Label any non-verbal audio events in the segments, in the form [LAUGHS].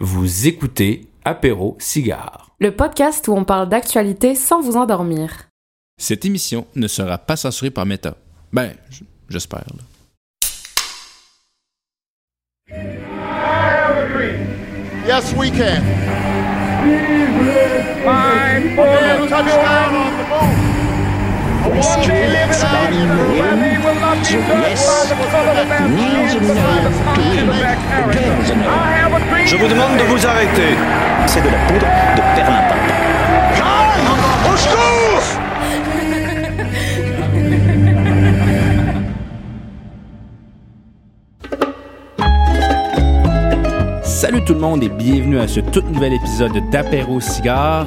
Vous écoutez Apéro Cigare. Le podcast où on parle d'actualité sans vous endormir. Cette émission ne sera pas censurée par Meta. Ben, j- j'espère. là. Yes, we can. Five, four, A a. Je vous demande de vous arrêter. C'est de la poudre de perlimpinpin. Au secours! Salut tout le monde et bienvenue à ce tout nouvel épisode d'Apéro Cigare.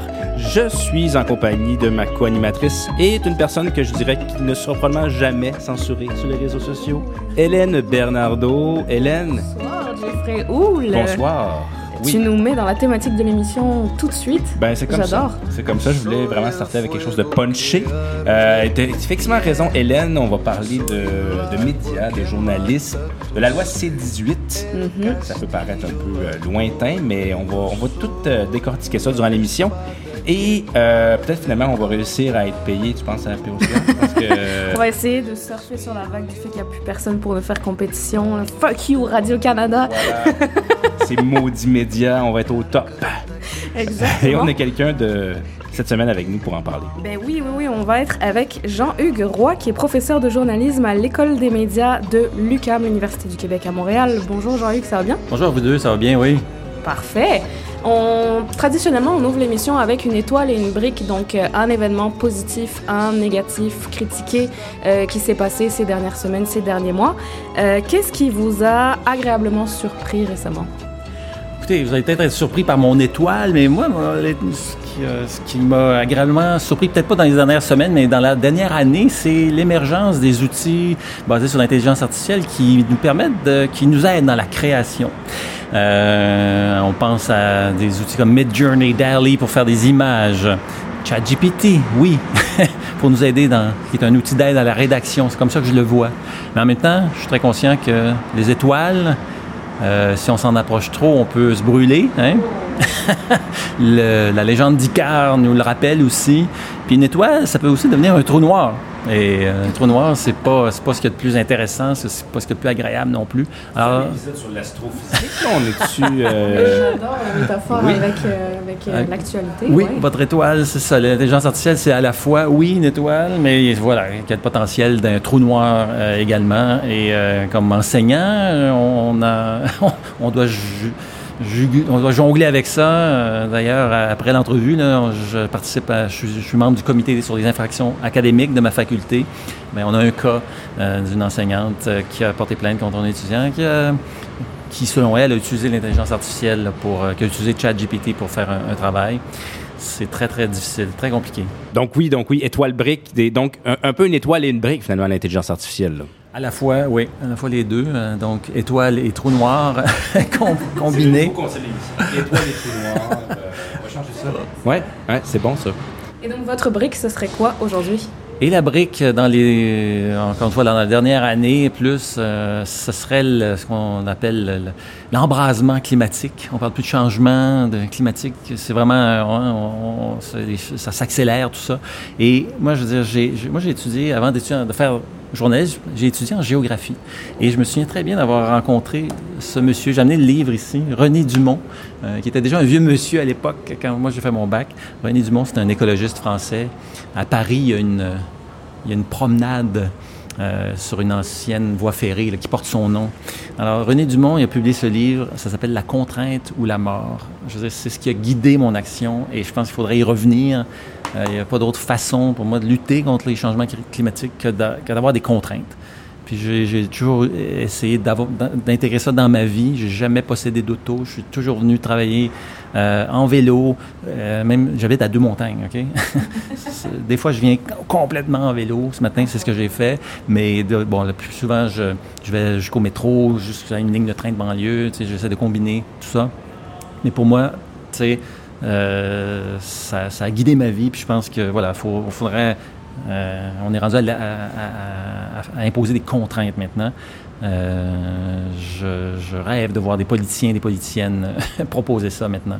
Je suis en compagnie de ma co-animatrice et d'une personne que je dirais qui ne sera probablement jamais censurée sur les réseaux sociaux, Hélène Bernardo. Hélène, Bonsoir, Jeffrey Houle. bonsoir. Tu nous mets dans la thématique de l'émission tout de suite? Ben, c'est comme ça. J'adore. C'est comme ça. Je voulais vraiment starter avec quelque chose de punché. Euh, t'as effectivement raison, Hélène. On va parler de, de médias, de journalisme, de la loi C-18. Mhm. Ça peut paraître un peu euh, lointain, mais on va, on va tout euh, décortiquer ça durant l'émission. Et euh, peut-être finalement, on va réussir à être payé, tu penses, à la POCA? Parce que... [LAUGHS] On va essayer de surfer sur la vague du fait qu'il n'y a plus personne pour nous faire compétition. là. Fuck you, Radio-Canada. Voilà. Ces maudits médias, on va être au top. Et Exactement. on a quelqu'un de cette semaine avec nous pour en parler. Ben oui, oui, oui, on va être avec Jean-Hugues Roy, qui est professeur de journalisme à l'École des médias de l'UQAM, l'Université du Québec à Montréal. Bonjour Jean-Hugues, ça va bien? Bonjour à vous deux, ça va bien, oui. Parfait. On, traditionnellement, on ouvre l'émission avec une étoile et une brique, donc euh, un événement positif, un négatif, critiqué euh, qui s'est passé ces dernières semaines, ces derniers mois. Euh, Qu'est-ce qui vous a agréablement surpris récemment? Vous allez peut-être être surpris par mon étoile, mais moi, euh, ce qui m'a agréablement surpris, peut-être pas dans les dernières semaines, mais dans la dernière année, c'est l'émergence des outils basés sur l'intelligence artificielle qui nous permettent, qui nous aident dans la création. Euh, on pense à des outils comme Midjourney, Dali pour faire des images. ChatGPT, oui, [LAUGHS] pour nous aider dans, qui est un outil d'aide à la rédaction. C'est comme ça que je le vois. Mais en même temps, je suis très conscient que les étoiles, euh, si on s'en approche trop, on peut se brûler. Hein? [LAUGHS] Le- la légende d'Icare nous le rappelle aussi. Puis une étoile, ça peut aussi devenir un trou noir. Et euh, un trou noir, c'est pas, c'est pas ce qu'il y a de plus intéressant, c'est c'est pas ce qu'il y a de plus agréable non plus. Alors, épisode sur l'astrophysique, là, on est dessus. [LAUGHS] euh, J'adore la métaphore oui. avec, euh, avec euh, Ouais. l'actualité. oui, ouais. votre étoile, c'est ça. L'intelligence artificielle, c'est à la fois, oui, une étoile, mais voilà, il y a le potentiel d'un trou noir euh, également. Et euh, comme enseignant, euh, on, a, [LAUGHS] on doit ju- jugu- on doit jongler avec ça. Euh, D'ailleurs, après l'entrevue, je participe à, je, suis, membre du comité sur les infractions académiques de ma faculté. Mais on a un cas euh, d'une enseignante euh, qui a porté plainte contre un étudiant qui a selon elle, a utilisé l'intelligence artificielle pour, qui a utilisé ChatGPT pour faire un, travail. C'est très, très difficile, très compliqué. Donc oui, donc oui, étoile brique, donc un, peu une étoile et une brique finalement l'intelligence artificielle. À la fois, oui, à la fois les deux. euh, donc, étoile et trou noir [LAUGHS] com- combinés. Étoile et trou noir. euh, on va changer ça. Ouais, ouais, c'est bon ça. Et donc, votre brique, ce serait quoi aujourd'hui? Et la brique, dans les, encore une fois, dans la dernière année, plus, euh, ce serait le- ce qu'on appelle le- le- l'embrasement climatique. On parle plus de changement de climatique. C'est vraiment, euh, on- on- c'est- ça s'accélère tout ça. Et moi, je veux dire, j'ai, j'ai- moi, j'ai étudié avant d'étudier, de faire journalisme, j'ai étudié en géographie. Et je me souviens très bien d'avoir rencontré ce monsieur. J'ai amené le livre ici, René Dumont, euh, qui était déjà un vieux monsieur à l'époque quand moi j'ai fait mon bac. René Dumont, c'est un écologiste français. À Paris, il y a une, promenade euh, sur une ancienne voie ferrée qui porte son nom. Alors, René Dumont, il a publié ce livre, ça s'appelle La contrainte ou la mort. Je c'est ce qui a guidé mon action et je pense qu'il faudrait y revenir. Euh, il n'y a pas d'autre façon pour moi de lutter contre les changements cli- climatiques que d'a- que d'avoir des contraintes. Puis j'ai toujours essayé d'intégrer ça dans ma vie. J'ai jamais possédé d'auto. Je suis toujours venu travailler euh, en vélo. Euh, même, j'habite à deux montagnes, OK? [LAUGHS] Des fois, je viens complètement en vélo. Ce matin, c'est ce que j'ai fait. Mais bon, le plus souvent, je, vais jusqu'au métro, jusqu'à une ligne de train de banlieue. J'essaie de combiner tout ça. Mais pour moi, tu sais, euh, ça, ça a guidé ma vie. Puis je pense que, voilà, faut, faudrait... euh, on est rendu à, à- imposer des contraintes maintenant. Euh, je, je rêve de voir des politiciens, des politiciennes euh, [LAUGHS] proposer ça maintenant.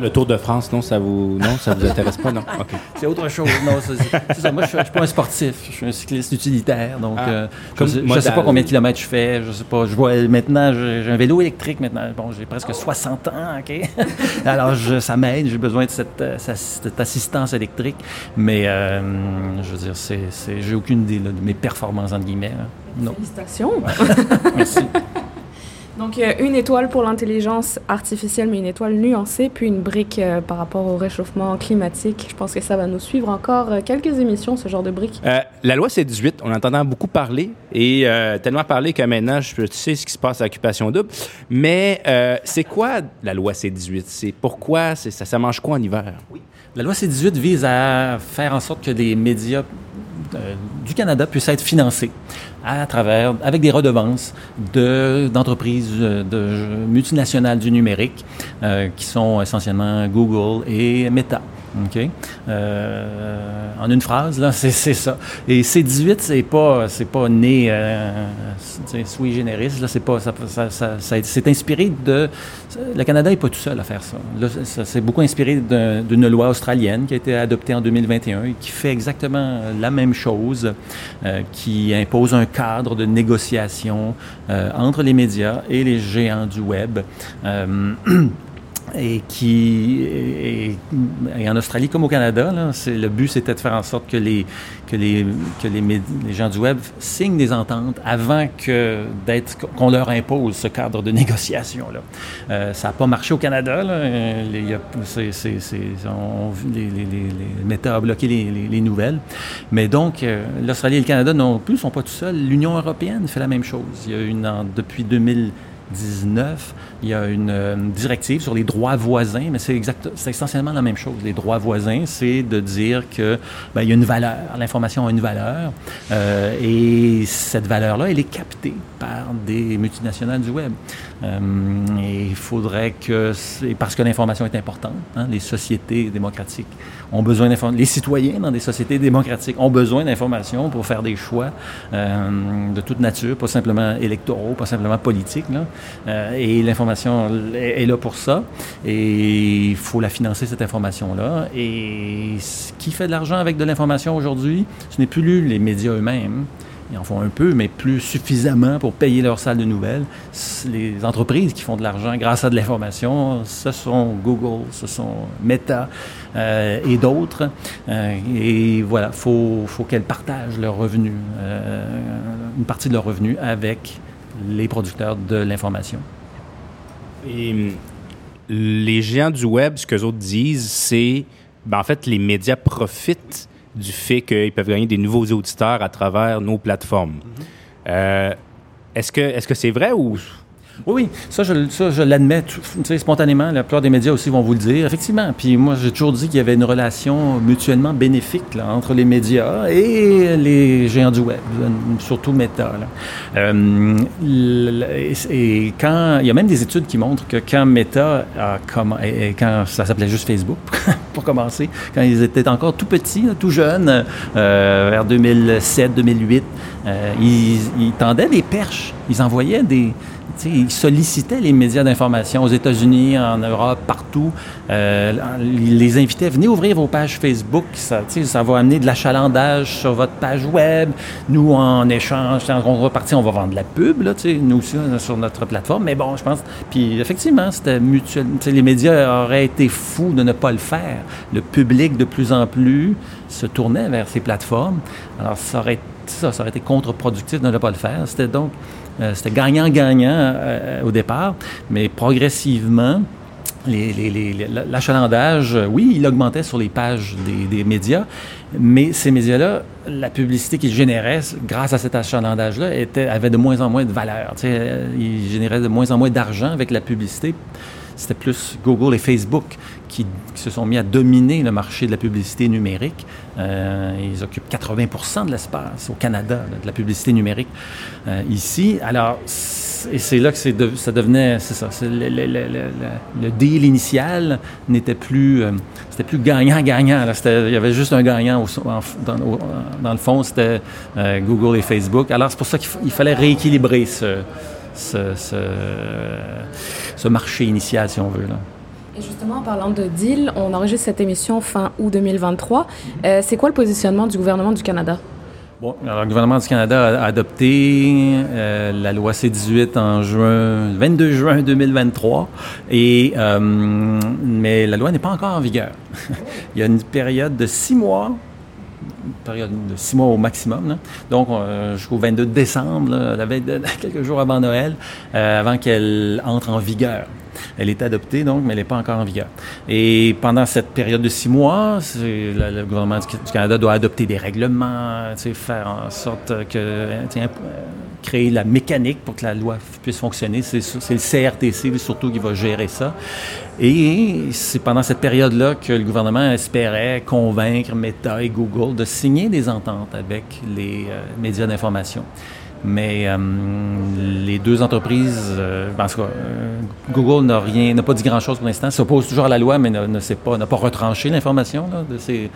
Le Tour de France, non, ça vous, non, ça vous intéresse pas, non? [LAUGHS] C'est autre chose. Non, c'est- c'est c'est ça. Moi, je ne suis pas un sportif. Je suis un cycliste utilitaire. Donc, Ah, euh, comme je ne sais, pas combien de kilomètres je fais. Je sais pas. Je vois maintenant, j'ai j'ai un vélo électrique maintenant. Bon, j'ai presque 60 ans, OK? [LAUGHS] Alors, je- ça m'aide. J'ai besoin de cette, euh, cette assistance électrique. Mais, euh, je veux dire, c'est, c'est- j'ai aucune idée là, de mes performances, entre guillemets. Non. Félicitations. [LAUGHS] Merci. Donc, une étoile pour l'intelligence artificielle, mais une étoile nuancée, puis une brique euh, par rapport au réchauffement climatique. Je pense que ça va nous suivre encore euh, quelques émissions, ce genre de brique. Euh, la loi C-18, on entendant beaucoup parler et euh, tellement parler que maintenant, je je sais ce qui se passe à l'occupation double. Mais euh, c'est quoi la loi C-18? C'est pourquoi? Ça, ça mange quoi en hiver? La loi C-18 vise à faire en sorte que les médias du Canada puissent être financés à travers, avec des redevances de, d'entreprises euh, de, multinationales du numérique euh, qui sont essentiellement Google et Meta. OK? Euh, en une phrase, là, [LAUGHS] c'est, c'est ça. Et C18, c'est pas, c'est pas né euh, c'est sui generis, là, c'est pas, ça, ça, ça, c'est inspiré de... Le Canada n'est pas tout seul à faire ça. Là, ça s'est beaucoup inspiré d'un- d'une loi australienne qui a été adoptée en 2021 et qui fait exactement la même chose, euh, qui impose un cadre de négociation euh, entre les médias et les géants du web. [CLEARS THROAT] Et qui et, en Australie comme au Canada, le but c'était de faire en sorte que les que les que les, gens du web signent des ententes avant que d'être qu'on leur impose ce cadre de négociation. Euh, ça n'a pas marché au Canada. Les, les, les, les, nouvelles. Mais donc, euh, l'Australie et le Canada non plus sont pas tout seuls. L'Union européenne fait la même chose. Il y a une, en- depuis 2019, il y a une euh, directive sur les droits voisins, mais c'est exact, c'est essentiellement la même chose. Les droits voisins, c'est de dire que ben, il y a une valeur, l'information a une valeur, euh, et cette valeur-là, elle est captée par des multinationales du web. Euh, et il faudrait que, parce que l'information est importante, hein, les sociétés démocratiques ont besoin d'informations, les citoyens dans des sociétés démocratiques ont besoin d'informations pour faire des choix euh, de toute nature, pas simplement électoraux, pas simplement politiques. Là. Euh, et l'information est est là pour ça. Et il faut la financer, cette information-là. Et ce qui fait de l'argent avec de l'information aujourd'hui, ce n'est plus les médias eux-mêmes. Ils en font un peu, mais plus suffisamment pour payer leur salle de nouvelles. Les entreprises qui font de l'argent grâce à de l'information, ce sont Google, ce sont Meta euh, et d'autres. Euh, et voilà, il faut, faut qu'elles partagent leurs revenus, euh, une partie de leurs revenus avec les producteurs de l'information. Et les géants du web, ce que autres disent, c'est ben, en fait, les médias profitent du fait qu'ils peuvent gagner des nouveaux auditeurs à travers nos plateformes. Euh, est-ce que est-ce que c'est vrai ou Oui, oui, ça, je, l'admets spontanément. La plupart des médias aussi vont vous le dire. Effectivement. Puis moi, j'ai toujours dit qu'il y avait une relation mutuellement bénéfique là, entre les médias et les géants du web, surtout Meta. Euh, et quand il y a même des études qui montrent que quand Meta quand ça s'appelait juste Facebook [LAUGHS] pour commencer, quand ils étaient encore tout petits, tout jeunes, euh, vers 2007, 2008, euh, ils, ils tendaient des perches. Ils envoyaient des ils sollicitaient les médias d'information aux États-Unis, en Europe, partout. Euh, ils les invitaient, venez ouvrir vos pages Facebook. Ça, ça va amener de l'achalandage sur votre page web. Nous, en échange, en contrepartie, on va vendre de la pub, là, nous aussi, sur notre plateforme. Mais bon, je pense... Puis effectivement, c'était mutuel. Les médias auraient été fous de ne pas le faire. Le public, de plus en plus, se tournait vers ces plateformes. Alors, ça aurait, ça, ça aurait été contre-productif de ne pas le faire. C'était donc... Euh, C'était gagnant-gagnant euh, au départ, mais progressivement, l'achalandage, euh, oui, il augmentait sur les pages des, médias, mais ces médias-là, la publicité qu'ils généraient grâce à cet achalandage-là avait de moins en moins de valeur. Tu sais, ils généraient de moins en moins d'argent avec la publicité c'était plus Google et Facebook qui se sont mis à dominer le marché de la publicité numérique. Euh, ils occupent 80% de l'espace au Canada, de la publicité numérique euh, ici. Alors, et c'est là que ça devenait, c'est ça, le, deal initial n'était plus, euh, c'était plus gagnant-gagnant. Il y avait juste un gagnant dans, le fond, c'était Google et Facebook. Alors, c'est pour ça qu'il fallait rééquilibrer ce, marché initial, si on veut. Et justement, en parlant de deal, on enregistre cette émission fin août 2023. Euh, c'est quoi le positionnement du gouvernement du Canada? Bon, le gouvernement du Canada a adopté euh, la loi C-18 en juin, 22 juin 2023, et, euh, mais la loi n'est pas encore en vigueur. [LAUGHS] Il y a une période de six mois, une période de six mois au maximum, donc jusqu'au 22 décembre, [LAUGHS] quelques jours avant Noël, avant qu'elle entre en vigueur. Elle est adoptée, donc, mais elle n'est pas encore en vigueur. Et pendant cette période de six mois, le, gouvernement du, Canada doit adopter des règlements, faire en sorte que, euh, créer la mécanique pour que la loi puisse fonctionner. C'est le CRTC surtout qui va gérer ça. Et c'est pendant cette période-là que le gouvernement espérait convaincre Meta et Google de signer des ententes avec les euh, médias d'information. Mais euh, les deux entreprises, euh, euh, Google n'a rien, n'a pas dit grand-chose pour l'instant, s'oppose toujours à la loi, mais ne, pas, n'a pas retranché l'information de ces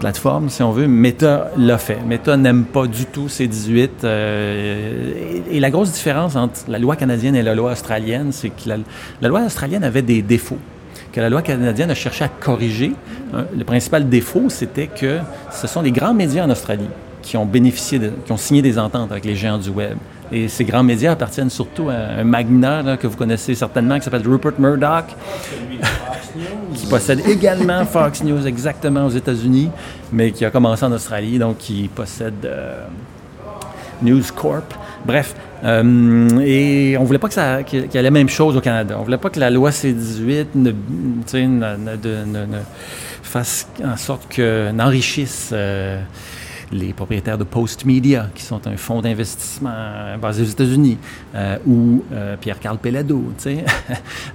plateformes, si on veut. Meta l'a fait. Meta n'aime pas du tout ces 18. euh, et, la grosse différence entre la loi canadienne et la loi australienne, c'est que la, la loi australienne avait des défauts que la loi canadienne a cherché à corriger. Le principal défaut, c'était que ce sont les grands médias en Australie qui ont bénéficié, qui ont signé des ententes avec les géants du web. Et ces grands médias appartiennent surtout à un magnat que vous connaissez certainement, qui s'appelle Rupert Murdoch, [LAUGHS] qui possède également Fox News exactement aux États-Unis, mais qui a commencé en Australie, donc qui possède euh, News Corp. Bref, euh, et on voulait pas que ça qu'il y ait la même chose au Canada. On voulait pas que la loi C-18 ne, tu sais, ne, ne- de- ne- ne fasse en sorte que n'enrichisse euh, les propriétaires de Post Media, qui sont un fonds d'investissement basé aux États-Unis, euh, ou euh, Pierre-Carl Pellado. tu sais. [LAUGHS]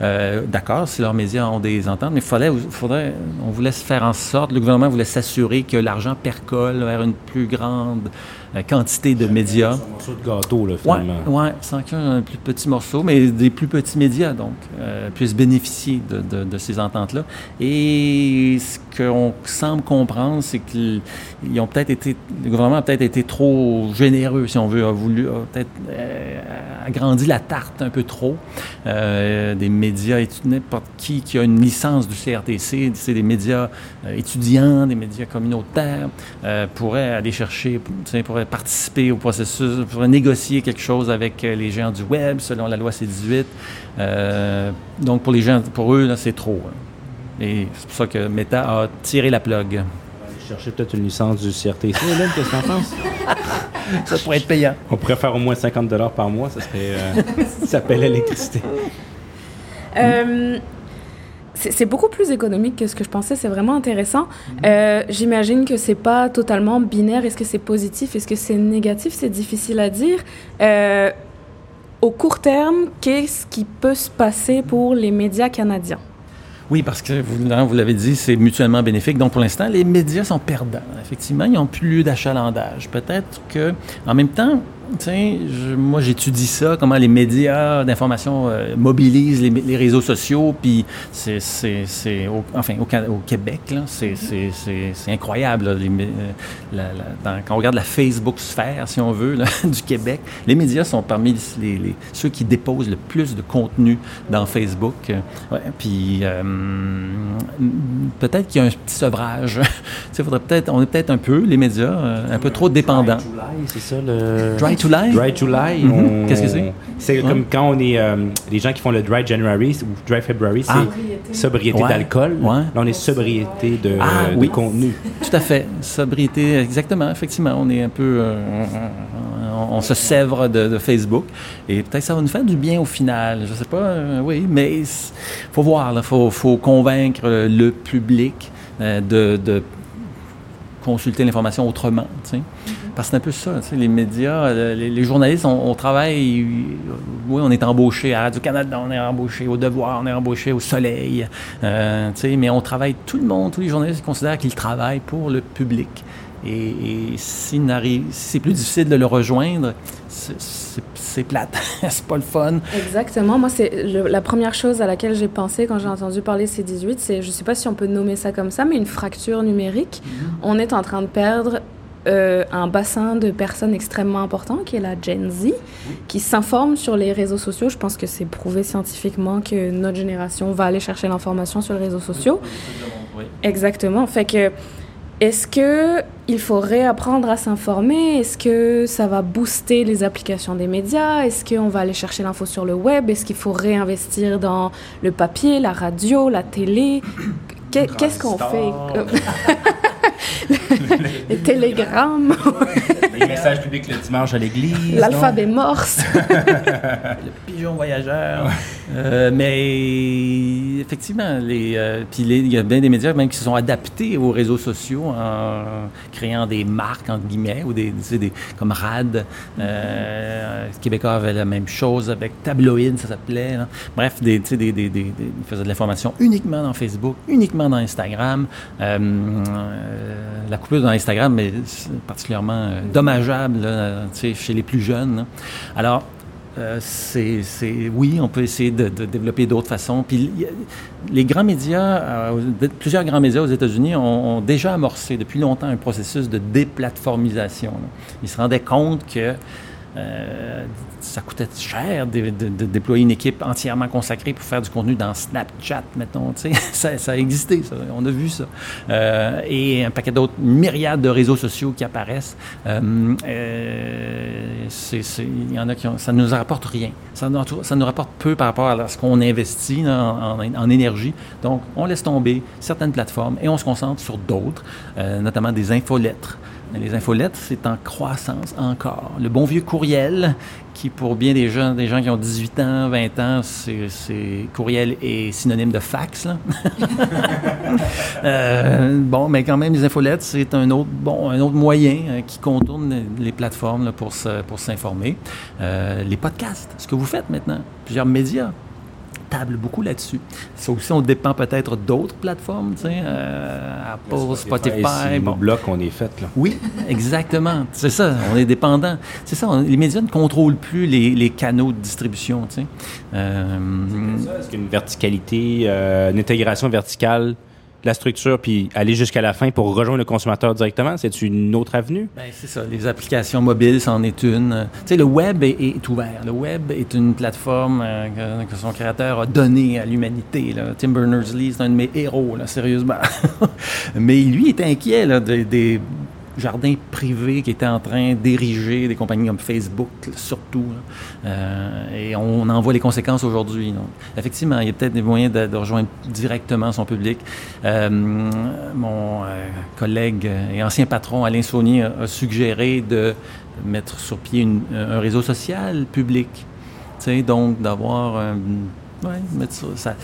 Euh, D'accord, si leurs médias ont des ententes, mais fallait, faudrait, on voulait se faire en sorte, le gouvernement voulait s'assurer que l'argent percole vers une plus grande quantité de médias. Un morceau de gâteau, là, finalement. ouais, sans qu'un plus petit morceau, mais des plus petits médias, donc, euh, puissent bénéficier de, de- de ces ententes-là. Et ce qu'on semble comprendre, c'est qu'ils ont peut-être été, le gouvernement a peut-être été trop généreux, si on veut, a voulu, a peut-être euh, agrandi la tarte un peu trop. Euh, des médias, n'importe qui qui a une licence du CRTC, c'est des médias euh, étudiants, des médias communautaires, euh, pourraient aller chercher, tu pourraient participer au processus, pourraient négocier quelque chose avec euh, les géants du web selon la loi C-18. Euh, donc pour les gens, pour eux, c'est trop. hein. Et c'est pour ça que Meta a tiré la plug. Chercher peut-être une licence du CRTC, Hélène, qu'est-ce que t'en penses? [LAUGHS] Ça pourrait être payant. On pourrait faire au moins 50 par mois, ça serait. euh, [LAUGHS] ça s'appelle l'électricité. Euh, c'est beaucoup plus économique que ce que je pensais. C'est vraiment intéressant. Euh, J'imagine que c'est pas totalement binaire. Est-ce que c'est positif? Est-ce que c'est négatif? C'est difficile à dire. Euh, au court terme, qu'est-ce qui peut se passer pour les médias canadiens? Oui, parce que vous, vous l'avez dit, c'est mutuellement bénéfique. Donc, pour l'instant, les médias sont perdants. Effectivement, ils n'ont plus d'achalandage. Peut-être que, en même temps, tu sais, je- moi, j'étudie ça, comment les médias d'information euh, mobilisent les, les réseaux sociaux, puis c'est, c'est, c'est au, enfin, au, au Québec, là, c'est, c'est, c'est, c'est incroyable. là, les euh, la- la- dans- quand on regarde la Facebook sphère, si on veut, là, [LAUGHS] du Québec, les médias sont parmi les, les- ceux qui déposent le plus de contenu dans Facebook. Ouais, puis euh, peut-être qu'il y a un petit sevrage. [LAUGHS] Faudrait peut-être, on est peut-être un peu, les médias, euh, un peu trop dépendants. July, c'est ça le. Dry to Lie? Dry July. On- Qu'est-ce que c'est? C'est Ouais. comme quand on est. euh, les gens qui font le Dry January ou Dry February, c'est Ah. sobriété Ouais. d'alcool. Ouais. Là, on est sobriété de, Ah, oui. contenu. Tout à fait. Sobriété, exactement. Effectivement, on est un peu. euh, on, on se sèvre de, de Facebook. Et peut-être ça va nous faire du bien au final. Je sais pas. euh, oui, mais il faut voir. Il faut, faut convaincre le public euh, de, de consulter l'information autrement. sais. Parce que c'est un peu ça, les médias, euh, les, les journalistes, on, on travaille, euh, oui, on est embauché à Radio-Canada, on est embauché au Devoir, on est embauché au Soleil, euh, mais on travaille, tout le monde, tous les journalistes considèrent qu'ils travaillent pour le public. Et, et s'il n'arrive- si c'est plus difficile de le rejoindre, c'est- plate, [LAUGHS] c'est pas le fun. Exactement. Moi, c'est la première chose à laquelle j'ai pensé quand j'ai entendu parler C18, c'est, je sais pas si on peut nommer ça comme ça, mais une fracture numérique. On est en train de perdre euh, un bassin de personnes extrêmement important, qui est la Gen Z, qui s'informe sur les réseaux sociaux. Je pense que c'est prouvé scientifiquement que notre génération va aller chercher l'information sur les réseaux sociaux. Exactement. Fait que, est-ce que il faut réapprendre à s'informer? Est-ce que ça va booster les applications des médias? Est-ce qu'on va aller chercher l'info sur le web? Est-ce qu'il faut réinvestir dans le papier, la radio, la télé? Qu'est- Qu'est-ce qu'on fait? [LAUGHS] [LAUGHS] Les télégrammes, Les messages publics le dimanche à l'église. l'alphabet morse. [LAUGHS] le pigeon voyageur. Euh, mais effectivement, les, euh, puis les- il y a bien des médias même qui se sont adaptés aux réseaux sociaux en créant des marques, entre guillemets, ou des, tu sais, des comme RAD. Euh, Québécois avait la même chose avec Tabloïd, ça s'appelait. Bref, des, tu sais, des, des, des- des- ils faisaient de l'information uniquement dans Facebook, uniquement dans Instagram. Euh, euh, la coupure dans Instagram est particulièrement euh, dommageable chez les plus jeunes. là. Alors, euh, c'est, oui, on peut essayer de, développer d'autres façons. Puis les grands médias, euh, plusieurs grands médias aux États-Unis ont, déjà amorcé depuis longtemps un processus de déplatformisation. Ils se rendaient compte que euh, ça coûtait cher de, déployer une équipe entièrement consacrée pour faire du contenu dans Snapchat, mettons. [LAUGHS] Ça, ça a existé. On a vu ça. Euh, et un paquet d'autres myriades de réseaux sociaux qui apparaissent. Euh, Il y en a qui ça ne nous rapporte rien. Ça nous, rapporte peu par rapport à ce qu'on investit en, en- énergie. Donc, on laisse tomber certaines plateformes et on se concentre sur d'autres, notamment des infolettres. Les infolettres, c'est en croissance encore. Le bon vieux courriel, qui pour bien des gens, des gens qui ont 18 ans, 20 ans, c'est, courriel est synonyme de fax. [LAUGHS] Euh, bon, mais quand même, les infolettes, c'est un autre, moyen euh, qui contourne les plateformes pour s'informer. Euh, les podcasts, ce que vous faites maintenant, plusieurs médias tablent beaucoup là-dessus. Ça aussi, on dépend peut-être d'autres plateformes, tu sais, euh, Apple, Spotify. C'est bon. nos blocs qu'on est fait, là. Oui, exactement. C'est ça, on est dépendant. C'est ça, on- les médias ne contrôlent plus les, les canaux de distribution, tu sais. Euh, Est-ce qu'une verticalité, euh, une intégration verticale? La structure, puis aller jusqu'à la fin pour rejoindre le consommateur directement, c'est une autre avenue? Ben, c'est ça, les applications mobiles, c'en est une. Tu sais, le web est, ouvert. Le web est une plateforme euh, que, son créateur a donnée à l'humanité. Tim Berners-Lee, c'est un de mes héros, là, sérieusement. [LAUGHS] Mais lui est inquiet là, des jardins privés qui étaient en train d'ériger des compagnies comme Facebook, surtout. Euh, et on en voit les conséquences aujourd'hui. Effectivement, il y a peut-être des moyens de, rejoindre directement son public. Euh, mon euh, collègue et ancien patron Alain Saunier a, suggéré de mettre sur pied une- un réseau social public. Tu sais, donc d'avoir un. Ouais, mettre ça. ça-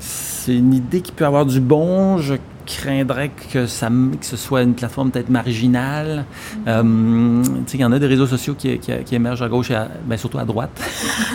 c'est une idée qui peut avoir du bon. Craindrais que, ça, que ce soit une plateforme peut-être marginale. Tu sais, il y en a des réseaux sociaux qui, qui, qui émergent à gauche et à- ben, surtout à droite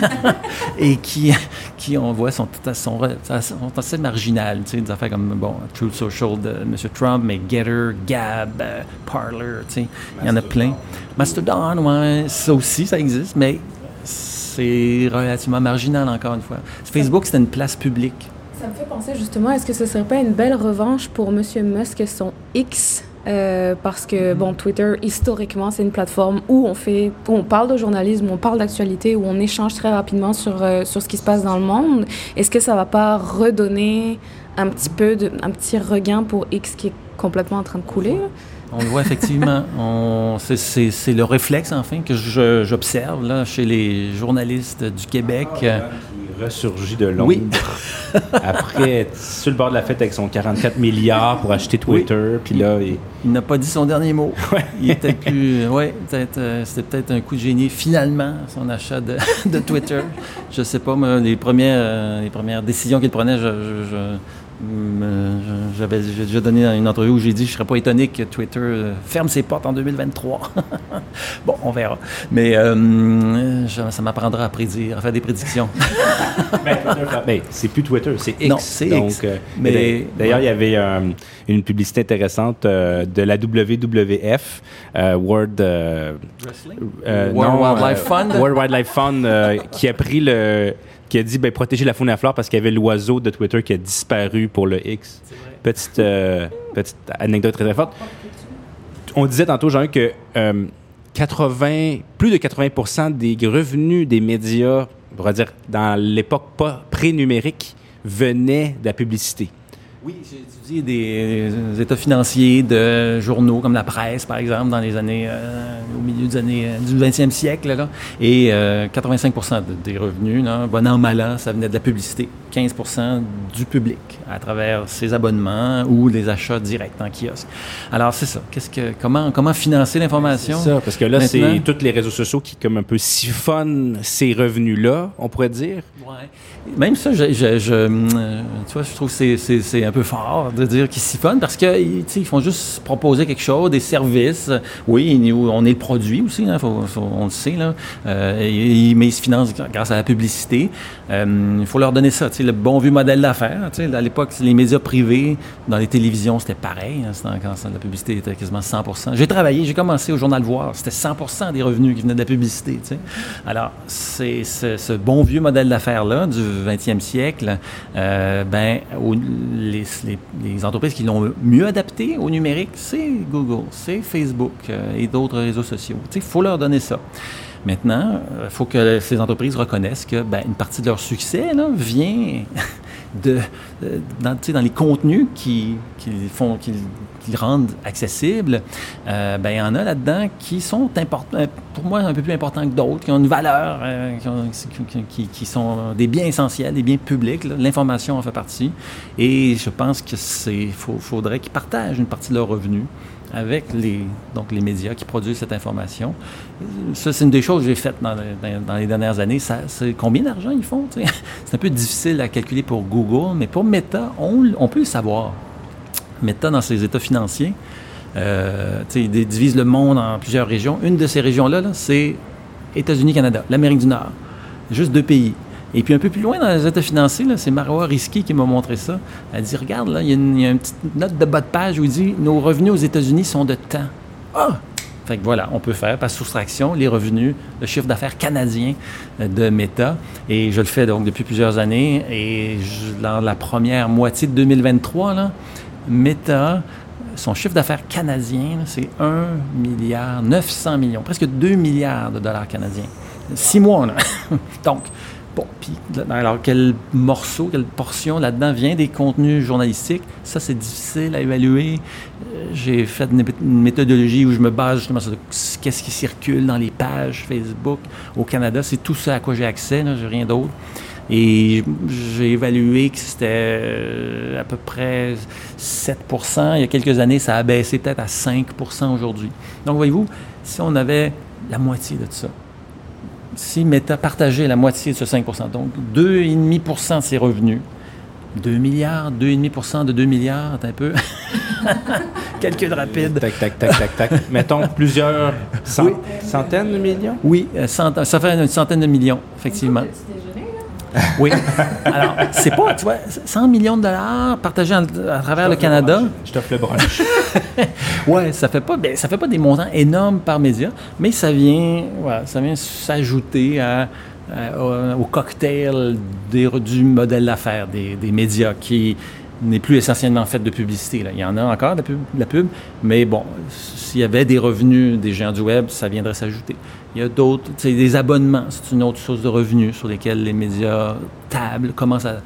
[LAUGHS] et qui, qui, on voit, sont, sont, sont assez marginales. Des affaires comme, bon, Truth Social de M. Trump, mais Getter, Gab, euh, Parler, il y en a plein. Mastodon, ouais, ça aussi, ça existe, mais c'est relativement marginal, encore une fois. Facebook, c'était une place publique. Ça me fait penser justement, est-ce que ce serait pas une belle revanche pour M. Musk et son X Euh, parce que bon, Twitter historiquement c'est une plateforme où on fait, où on parle de journalisme, où on parle d'actualité, où on échange très rapidement sur euh, sur ce qui se passe dans le monde. Est-ce que ça va pas redonner un petit peu de, un petit regain pour X qui est complètement en train de couler là? On le voit effectivement. [LAUGHS] On- c'est- C'est c'est le réflexe, enfin, que je- j'observe là, chez les journalistes du Québec. Euh, Qui ressurgit de. Oui. [LAUGHS] Après, être sur le bord de la fête avec son 44 milliards pour acheter Twitter, puis là, il- Il n'a pas dit son dernier mot. [LAUGHS] Il était plus. Ouais, peut-être, euh, c'était peut-être un coup de génie, finalement, son achat de, [LAUGHS] de Twitter. Je sais pas, mais les premières, euh, les premières décisions qu'il prenait, je, je- je- J'avais j'ai déjà donné une entrevue où j'ai dit je ne serais pas étonné que Twitter euh, ferme ses portes en 2023. [LAUGHS] bon, on verra. Mais euh, ça m'apprendra à prédire, à faire des prédictions. [LAUGHS] Ben, [LAUGHS] c'est plus Twitter, c'est X. Non, c'est Donc, X. euh, Mais- mais d'ailleurs, il y avait euh, une publicité intéressante euh, de la WWF, euh, World, euh, euh, World non, Wildlife euh, Fund? World Wildlife Fund, euh, qui a pris le, qui a dit ben, protéger la faune et la flore parce qu'il y avait l'oiseau de Twitter qui a disparu pour le X. Petite, euh, petite anecdote très très forte. On disait tantôt, Jean, que euh, 80, plus de 80% des revenus des médias, on pourrait dire dans l'époque pas pré-numérique, venaient de la publicité. Oui, j'ai étudié des euh, états financiers de journaux comme la presse, par exemple, dans les années, euh, au milieu des années euh, du 20e siècle. Là, et euh, 85 de- des revenus, là, bon an, mal an, ça venait de la publicité. 15 du public à travers ses abonnements ou les achats directs en kiosque. Alors, c'est ça. Qu'est-ce que, comment, comment financer l'information? C'est ça, parce que là, c'est tous les réseaux sociaux qui, comme un peu, siphonnent ces revenus-là, on pourrait dire. Ouais. Même ça, je, je- je, tu vois, je trouve que c'est- c'est peu fort de dire qu'ils siphonnent parce que tu sais, ils font juste proposer quelque chose, des services. Oui, on est le produit aussi, hein, faut- faut- on le sait, là. Euh, mais ils se financent grâce à la publicité. Euh, Il faut leur donner ça, le bon vieux modèle d'affaires. À l'époque, les médias privés, dans les télévisions, c'était pareil. hein, quand la publicité était quasiment 100% J'ai travaillé, j'ai commencé au Journal Voir, c'était 100% des revenus qui venaient de la publicité. Alors, c'est ce, ce bon vieux modèle d'affaires-là du 20e siècle, euh, ben, au- les, les- les entreprises qui l'ont mieux adapté au numérique, c'est Google, c'est Facebook euh, et d'autres réseaux sociaux. Il faut leur donner ça. Maintenant, il faut que ces entreprises reconnaissent que ben, une partie de leur succès vient [LAUGHS] de, euh, dans, les contenus qui, qu'ils font, qu'ils, qu'ils rendent accessibles. Euh, ben, il y en a là-dedans qui sont importants, pour moi, un peu plus importants que d'autres, qui ont une valeur, euh, qui, ont- qui- qui- qui sont des biens essentiels, des biens publics. L'information en fait partie. Et je pense que c'est, faudrait qu'ils partagent une partie de leurs revenus avec les, donc les médias qui produisent cette information. Ça, c'est une des choses que j'ai faites dans, les- dernières années. Ça, c'est combien d'argent ils font? [LAUGHS] C'est un peu difficile à calculer pour Google, mais pour Meta, on peut le savoir. Meta, dans ses états financiers, euh, il divise le monde en plusieurs régions. Une de ces régions-là, là, c'est États-Unis-Canada, l'Amérique du Nord. Juste deux pays. Et puis un peu plus loin dans les états financiers, c'est Marois Risky qui m'a montré ça. Elle dit Regarde, là, il y, a une, petite note de bas de page où il dit Nos revenus aux États-Unis sont de temps. Ah Fait que voilà, on peut faire par soustraction les revenus, le chiffre d'affaires canadien euh, de Meta. Et je le fais donc depuis plusieurs années. Et dans la première moitié de 2023, là, Meta, son chiffre d'affaires canadien, c'est 1 milliard 900 millions, presque 2 milliards de dollars canadiens. Six mois, là. [LAUGHS] Donc, bon, puis, alors, quel morceau, quelle portion là-dedans vient des contenus journalistiques? Ça, c'est difficile à évaluer. Euh, J'ai fait une, méthodologie où je me base justement sur ce- qu'est-ce qui circule dans les pages Facebook au Canada. C'est tout ça à quoi j'ai accès, j'ai rien d'autre. Et j'ai évalué que c'était euh, à peu près 7% Il y a quelques années, ça a baissé peut-être à 5% aujourd'hui. Donc, voyez-vous, si on avait la moitié de tout ça, si Meta partageait la moitié de ce 5% donc 2,5% de ses revenus, 2 milliards, 2,5% de 2 milliards, un peu. [LAUGHS] Calcul rapide. Tac, tac, tac, tac, tac. Mettons plusieurs cent- centaines de millions? Oui, euh, cent- ça fait une centaine de millions, effectivement. Oui. Alors, c'est pas, tu vois, 100 millions de dollars partagés en- à travers le Canada. Je t'offre le brunch. [LAUGHS] Ouais, ça fait pas, ben, ça fait pas des montants énormes par média, mais ça vient, voilà, ça vient s'ajouter à, à- au, au cocktail des- du modèle d'affaires des, des médias qui n'est plus essentiellement fait de publicité. Là. Il y en a encore de la pub, de la pub, mais bon, s'il y avait des revenus des géants du web, ça viendrait s'ajouter. Il y a d'autres, sais, des abonnements, c'est une autre source de revenus sur lesquels les médias tablent, commencent à,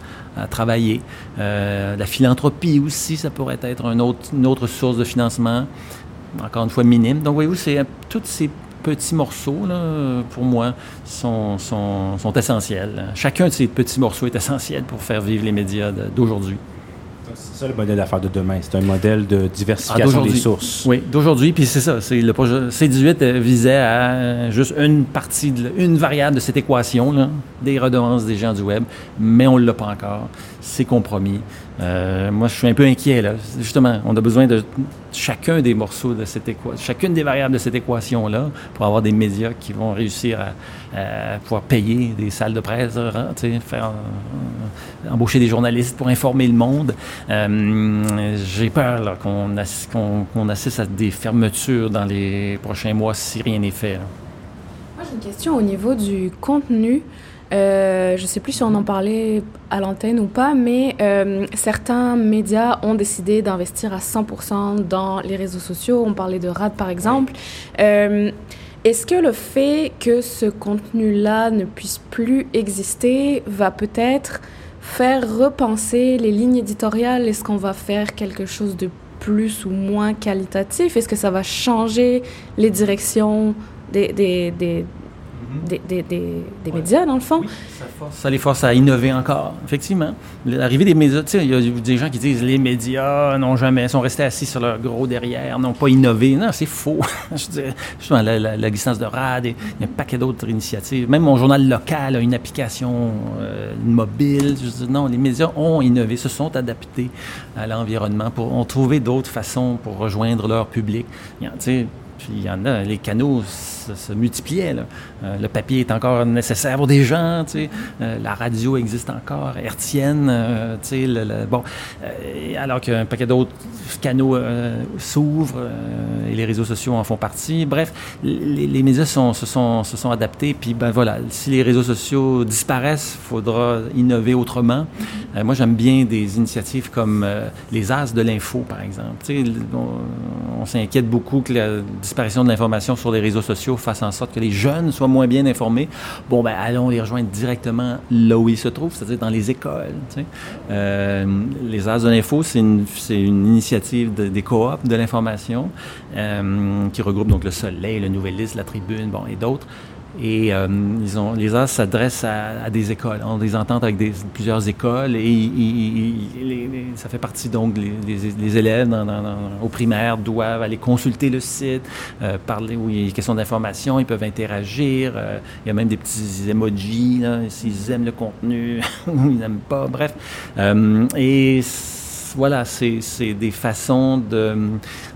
travailler. Euh, la philanthropie aussi, ça pourrait être une autre source de financement, encore une fois minime. Donc, voyez-vous, c'est tous ces petits morceaux, là, pour moi, sont, sont, essentiels. Chacun de ces petits morceaux est essentiel pour faire vivre les médias d'aujourd'hui. C'est ça le modèle d'affaires de demain. C'est un modèle de Ah, diversification d'aujourd'hui. des sources. Oui, d'aujourd'hui, puis c'est ça. C'est le projet C18 euh, visait à euh, juste une partie, de, une variable de cette équation là, des redevances des gens du web, mais on ne l'a pas encore. C'est compromis. Euh, moi, je suis un peu inquiet, là. Justement, on a besoin de chacun des morceaux de cette équation, chacune des variables de cette équation-là pour avoir des médias qui vont réussir à, pouvoir payer des salles de presse, hein, faire embaucher des journalistes pour informer le monde. Euh, j'ai peur qu'on assiste à des fermetures dans les prochains mois si rien n'est fait. Moi, j'ai une question au niveau du contenu. Euh, je ne sais plus si on en parlait à l'antenne ou pas, mais euh, certains médias ont décidé d'investir à 100% dans les réseaux sociaux. On parlait de RAD par exemple. Euh, est-ce que le fait que ce contenu-là ne puisse plus exister va peut-être faire repenser les lignes éditoriales? Est-ce qu'on va faire quelque chose de plus ou moins qualitatif? Est-ce que ça va changer les directions des, des, des des, des, des, médias, dans le fond. ça, les force à innover encore, effectivement. L'arrivée des médias, tu sais, il y a des gens qui disent les médias n'ont jamais, sont restés assis sur leur gros derrière, n'ont pas innové. Non, c'est faux. [LAUGHS] je dis, justement, l'existence de RAD, il y a un paquet d'autres initiatives. Même mon journal local a une application euh, mobile. Je dis, non, les médias ont innové, se sont adaptés à l'environnement, pour, ont trouvé d'autres façons pour rejoindre leur public. Tu sais, puis il y en a, les canaux se, multipliaient. Euh, le papier est encore nécessaire pour des gens, tu sais. Euh, la radio existe encore, hertienne, euh, tu sais. Bon, alors qu'un paquet d'autres canaux s'ouvrent et les réseaux sociaux en font partie. Bref, les, médias se, sont, adaptés. Puis ben voilà, si les réseaux sociaux disparaissent, il faudra innover autrement. moi, j'aime bien des initiatives comme les As de l'info, par exemple. Tu sais, on s'inquiète beaucoup que la disparition de l'information sur les réseaux sociaux fasse en sorte que les jeunes soient moins bien informés, bon, ben allons les rejoindre directement là où ils se trouvent, c'est-à-dire dans les écoles. Euh, les As de l'info, c'est une, une, initiative des coops de l'information euh, qui regroupe donc le Soleil, le Nouvelliste, la Tribune, bon, et d'autres. Et euh, ils ont, les AS s'adressent à, des écoles, ont des ententes avec des, plusieurs écoles et, ça fait partie donc, les, élèves dans, au primaire doivent aller consulter le site, euh, parler où il des questions d'information, ils peuvent interagir, euh, il y a même des petits emojis, s'ils aiment le contenu [LAUGHS] ou ils n'aiment pas, bref. et voilà, c'est des façons de,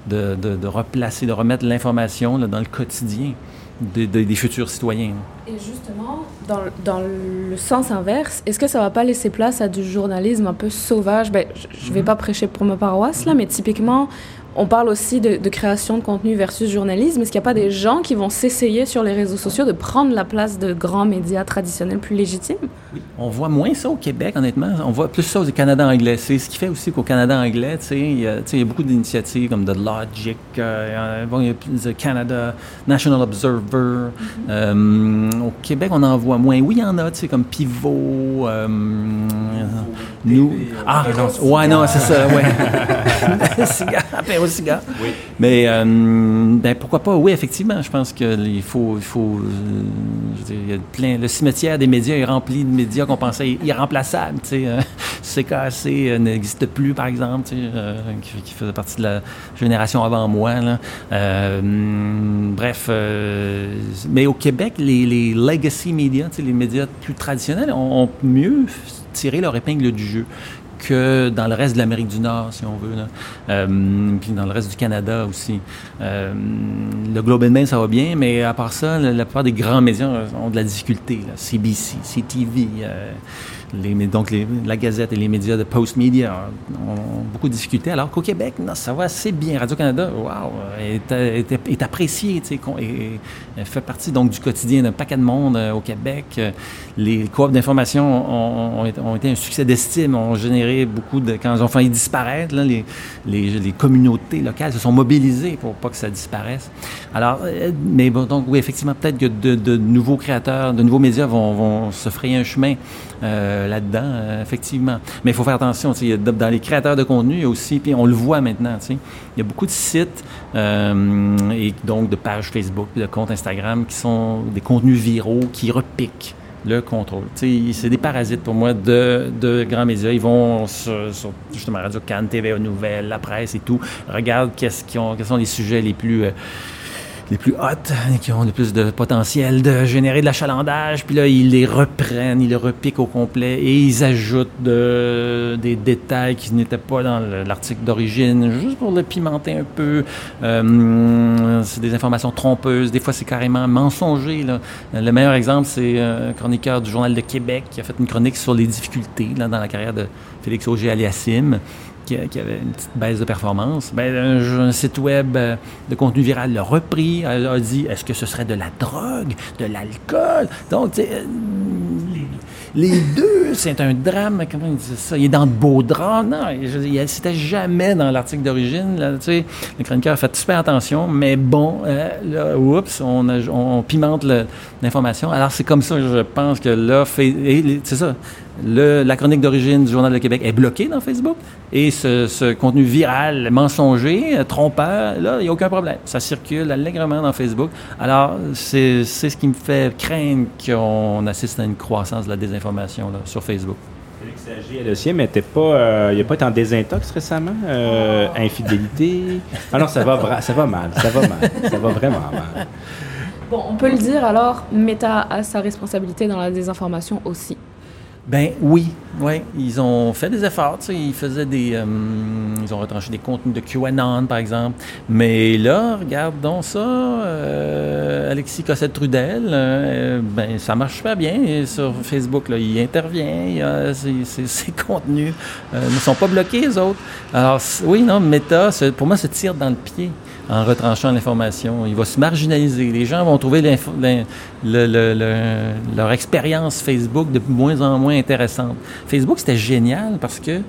de, de, replacer, de remettre l'information dans le quotidien des futurs citoyens. Et justement, dans, dans le sens inverse, est-ce que ça va pas laisser place à du journalisme un peu sauvage? Ben, Je ne vais mhm. pas prêcher pour ma paroisse, là, mais typiquement, on parle aussi de, création de contenu versus journalisme. Est-ce qu'il n'y a pas des gens qui vont s'essayer sur les réseaux sociaux de prendre la place de grands médias traditionnels plus légitimes? Oui. On voit moins ça au Québec, honnêtement. On voit plus ça au Canada anglais. C'est ce qui fait aussi qu'au Canada anglais, il y, a beaucoup d'initiatives comme The Logic, euh, il y a The Canada National Observer. Mm-hmm. Euh, au Québec, on en voit moins. Oui, il y en a, comme Pivot. Euh, nous. Ah, non, ouais, non, c'est ça, ouais. [LAUGHS] [LAUGHS] Oui. Mais euh, ben, pourquoi pas? Oui, effectivement, je pense qu'il faut. Il faut euh, il y a plein, le cimetière des médias est rempli de médias qu'on pensait irremplaçables. Tu sais, [LAUGHS] euh, CKC n'existe plus, par exemple, tu sais, qui, faisait partie de la génération avant moi. Là. bref, mais au Québec, les, les legacy médias, les médias plus traditionnels, ont, ont mieux tiré leur épingle du jeu que dans le reste de l'Amérique du Nord, si on veut, euh, puis dans le reste du Canada aussi. Euh, le Globe and Mail, ça va bien, mais à part ça, la, plupart des grands médias ont de la difficulté. Là. CBC, CTV, euh, donc la Gazette et les médias de post-media ont, beaucoup difficultés, alors qu'au Québec, non, ça va assez bien. Radio-Canada, wow, est, est, est tu sais, et, fait partie donc du quotidien d'un paquet de monde euh, au Québec. Euh, les coops d'information ont, été un succès d'estime, ont généré beaucoup de... Quand ils ont failli disparaître, les, communautés locales se sont mobilisées pour pas que ça disparaisse. Alors, euh, mais bon, donc oui, effectivement, peut-être que de, nouveaux créateurs, de nouveaux médias vont, se frayer un chemin. Là-dedans, euh, effectivement. Mais il faut faire attention, dans les créateurs de contenu, il y a aussi, puis on le voit maintenant, il y a beaucoup de sites euh, et donc de pages Facebook, de comptes Instagram qui sont des contenus viraux qui repiquent le contrôle. C'est des parasites pour moi de, de, grands médias. Ils vont sur, justement Radio Cannes, TVA Nouvelles, la presse et tout, regardent qu'est-ce ont, quels sont les sujets les plus les plus hautes, qui ont le plus de potentiel de générer de l'achalandage. Puis là, ils les reprennent, ils les repiquent au complet et ils ajoutent de, des détails qui n'étaient pas dans le- l'article d'origine, juste pour le pimenter un peu. Euh, c'est des informations trompeuses. Des fois, c'est carrément mensonger. Là. Le meilleur exemple, c'est euh, un chroniqueur du Journal de Québec qui a fait une chronique sur les difficultés là, dans la carrière de Félix Auger-Aliassime qui, avait une petite baisse de performance, ben, un, site web euh, de contenu viral l'a repris, a, a dit est-ce que ce serait de la drogue, de l'alcool? Donc, euh, les, deux, c'est un drame. Comment il dit ça? Il est dans de beaux draps. Non, c'était jamais dans l'article d'origine. là, Tu le chroniqueur a fait super attention, mais bon, euh, là, oups, on, pimente l'information. Alors, c'est comme ça je pense que là, c'est ça. Le- la chronique d'origine du Journal de Québec est bloquée dans Facebook et ce, ce contenu viral, mensonger, trompeur, là, il n'y a aucun problème. Ça circule allègrement dans Facebook. Alors, c'est ce qui me fait craindre qu'on assiste à une croissance de la désinformation là, sur Facebook. Félix le sien, mais t'es pas, euh, il a pas été en désintox récemment? Euh, infidélité? Ah non, ça va, ça va mal, ça va mal, ça va vraiment mal. Bon, on peut le dire alors, Meta a sa responsabilité dans la désinformation aussi. Ben oui, oui, ils ont fait des efforts, ils faisaient des, euh, ils ont retranché des contenus de QAnon par exemple, mais là, regarde donc ça, euh, Alexis Cossette-Trudel, euh, ben ça marche pas bien sur Facebook, là, il intervient, il ses, contenus ne sont pas bloqués les autres. Alors oui, non, Meta, pour moi, se tire dans le pied en retranchant l'information. Il va se marginaliser. Les gens vont trouver leur expérience Facebook de moins en moins intéressante. Facebook, c'était génial parce que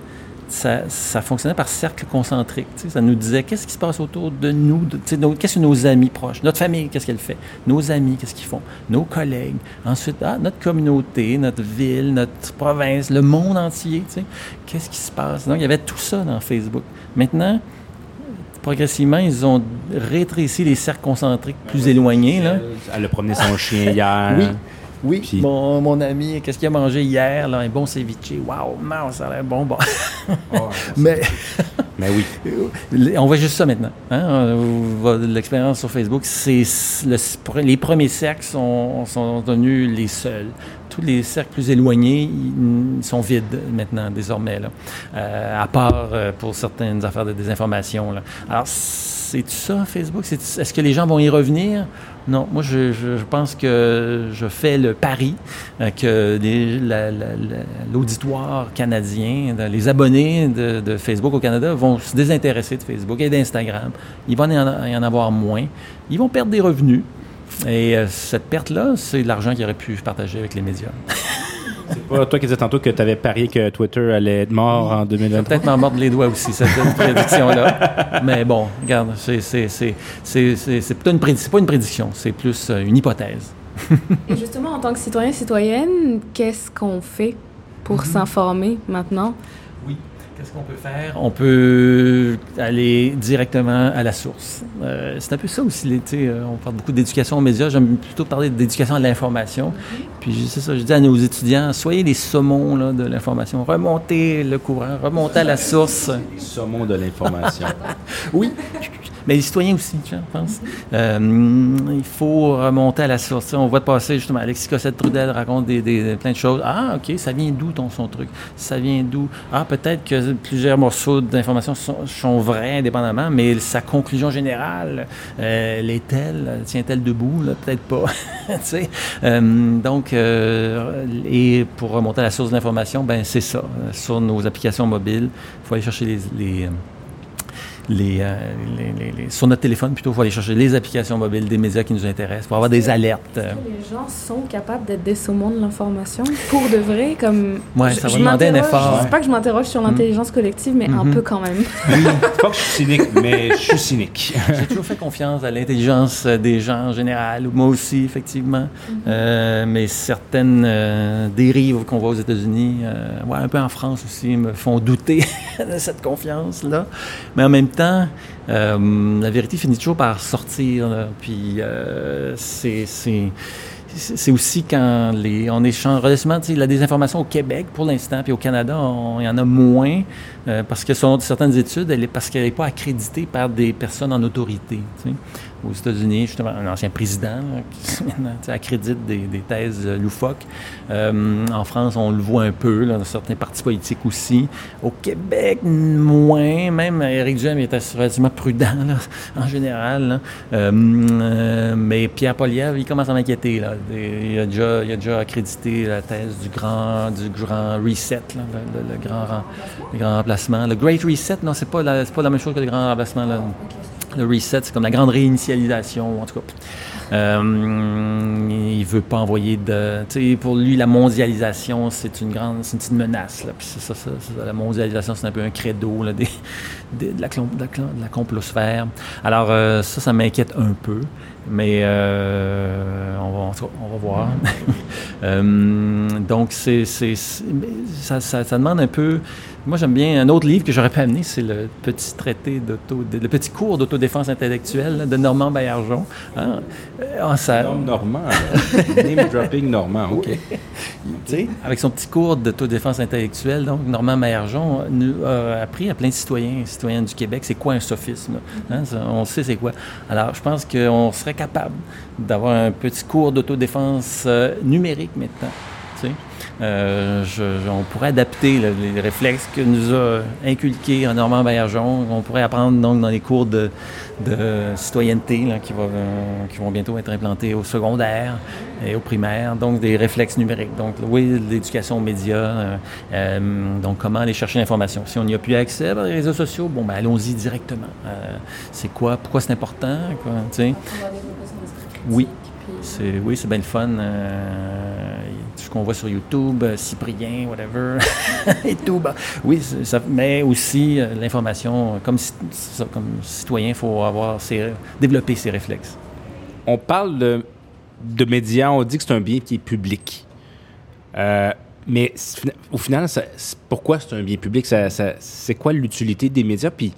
ça, fonctionnait par cercle concentrique. Ça nous disait qu'est-ce qui se passe autour de nous, qu'est-ce que nos amis proches, notre famille, qu'est-ce qu'elle fait, nos amis, qu'est-ce qu'ils font, nos collègues, ensuite ah, notre communauté, notre ville, notre province, le monde entier, qu'est-ce qui se passe? Donc, il y avait tout ça dans Facebook. Maintenant, progressivement, ils ont rétréci les cercles concentriques plus éloignés. Là. Elle a promené son chien hier. Oui. Oui, Puis- mon, mon ami, qu'est-ce qu'il a mangé hier? Là, un bon ceviche. Waouh, man, ça a l'air bon. bon. Mais Mais oui. [LAUGHS] on voit juste ça maintenant. hein? L'expérience sur Facebook, c'est le- les premiers cercles sont, sont devenus les seuls. Tous les cercles plus éloignés ils, ils sont vides maintenant, désormais. Euh, à part euh, pour certaines affaires de désinformation. Alors, c'est ça, Facebook? Est-ce que les gens vont y revenir? Non, moi, je, pense que je fais le pari euh, que l'auditoire canadien, les abonnés de, Facebook au Canada vont se désintéresser de Facebook et d'Instagram. Il va y en, y en avoir moins. Ils vont perdre des revenus. Et euh, cette perte-là, c'est de l'argent qu'ils auraient pu partager avec les médias. [LAUGHS] C'est pas toi qui disais tantôt que tu avais parié que Twitter allait être mort en 2023. Peut-être m'en mordre les doigts aussi, cette prédiction-là. [LAUGHS] Mais bon, regarde, c'est c'est- c'est- c'est- c'est- c'est plutôt une prédiction, c'est pas une prédiction, c'est plus euh, une hypothèse. [LAUGHS] Et justement, en tant que citoyen, citoyenne, qu'est-ce qu'on fait pour s'informer maintenant? Qu'est-ce qu'on peut faire? On peut aller directement à la source. Euh, c'est un peu ça aussi. sais, euh, on parle beaucoup d'éducation aux médias. J'aime plutôt parler d'éducation à l'information. Puis c'est ça, je dis à nos étudiants, soyez les saumons là, de l'information. Remontez le courant, remontez à la source. Les saumons de l'information. [LAUGHS] Oui. Mais les citoyens aussi, je pense. Euh, il faut remonter à la source. On voit passer justement Alexis Cossette-Trudel raconte des, des- plein de choses. Ah, OK, ça vient d'où ton son truc? Ça vient d'où? Ah, peut-être que plusieurs morceaux d'informations sont, sont vrais indépendamment, mais sa conclusion générale, euh, elle tient-elle debout? Peut-être pas. [LAUGHS] Euh, donc, euh, et pour remonter à la source d'information, ben c'est ça. Sur nos applications mobiles, il faut aller chercher les- les, euh, les, euh, les- les- les- sur notre téléphone, plutôt, il faut aller chercher les applications mobiles des médias qui nous intéressent pour avoir des alertes. euh. Les gens sont capables d'être des saumons de l'information? Pour de vrai, comme. Ouais, Je- ça va je demander un m'interroge- effort. C'est pas que je m'interroge sur l'intelligence collective, mais un Mhm. peu quand même. C'est pas que je suis cynique, mais je suis cynique. [LAUGHS] J'ai toujours fait confiance à l'intelligence des gens en général, moi aussi, effectivement. Euh, mais certaines euh, dérives qu'on voit aux États-Unis, euh, ouais, un peu en France aussi, me font douter [LAUGHS] de cette confiance-là. Mais en même temps, euh, la vérité finit toujours par sortir. Puis euh, c'est. aussi quand les, on échange relativement, la désinformation au Québec pour l'instant, puis au Canada, il y en a moins. euh, parce que selon certaines études, elle parce qu'elle n'est pas accréditée par des personnes en autorité. Aux États-Unis, justement, un ancien président qui [LAUGHS] accrédite des, thèses loufoques. Euh, en France, on le voit un peu, dans certains partis politiques aussi. Au Québec, moins. Même Éric Duhem était relativement prudent, [LAUGHS] en général. Euh, mais Pierre Poliev, il commence à m'inquiéter. Il a, déjà, accrédité la thèse du grand, reset, le, grand, remplacement. Le Great Reset, non, c'est pas, la- pas la même chose que le grand remplacement. Le reset, c'est comme la grande réinitialisation, en tout cas. Euh, il veut pas envoyer de. Tu sais, pour lui, la mondialisation, c'est une grande, c'est une petite menace. Là. Puis ça, ça, ça, la mondialisation, c'est un peu un credo là, des, de, la, de, la, de la complosphère. Alors euh, ça, ça m'inquiète un peu, mais euh, on, va, on va voir. [LAUGHS] Euh, donc c'est, ça, ça demande un peu. Moi, j'aime bien un autre livre que j'aurais pu amener, c'est le petit traité d'auto, le petit cours d'autodéfense intellectuelle là, de Normand Baillargeon. Hein? Euh, ça- Nom normand. [LAUGHS] Name dropping normand, OK. avec son petit cours d'autodéfense intellectuelle, donc Normand Maillargeon nous a appris à plein de citoyens et citoyennes du Québec c'est quoi un sophisme. hein, ça, on sait c'est quoi. Alors, je pense qu'on serait capable d'avoir un petit cours d'autodéfense euh, numérique maintenant. Euh, je- je- on pourrait adapter là, les réflexes que nous a inculqués en Normand Baillargeon. On pourrait apprendre donc dans les cours de, de citoyenneté là, qui, va, euh, qui vont bientôt être implantés au secondaire et au primaire. Donc des réflexes numériques. Donc oui, l'éducation aux médias. euh, euh, donc comment aller chercher l'information. Si on n'y a plus accès par les réseaux sociaux, bon ben allons-y directement. Euh, c'est quoi, pourquoi c'est important, quoi, tu sais? Oui. C'est, oui, c'est bien le fun. Qu'on voit sur YouTube, euh, Cyprien, whatever, [LAUGHS] et tout. bah, oui, ça, mais aussi euh, l'information, euh, comme, citoyen, il faut avoir ses, développer ses réflexes. On parle de, de médias, on dit que c'est un bien qui est public. Euh, mais au final, ça- pourquoi c'est un bien public? Ça- ça- c'est quoi l'utilité des médias? Puis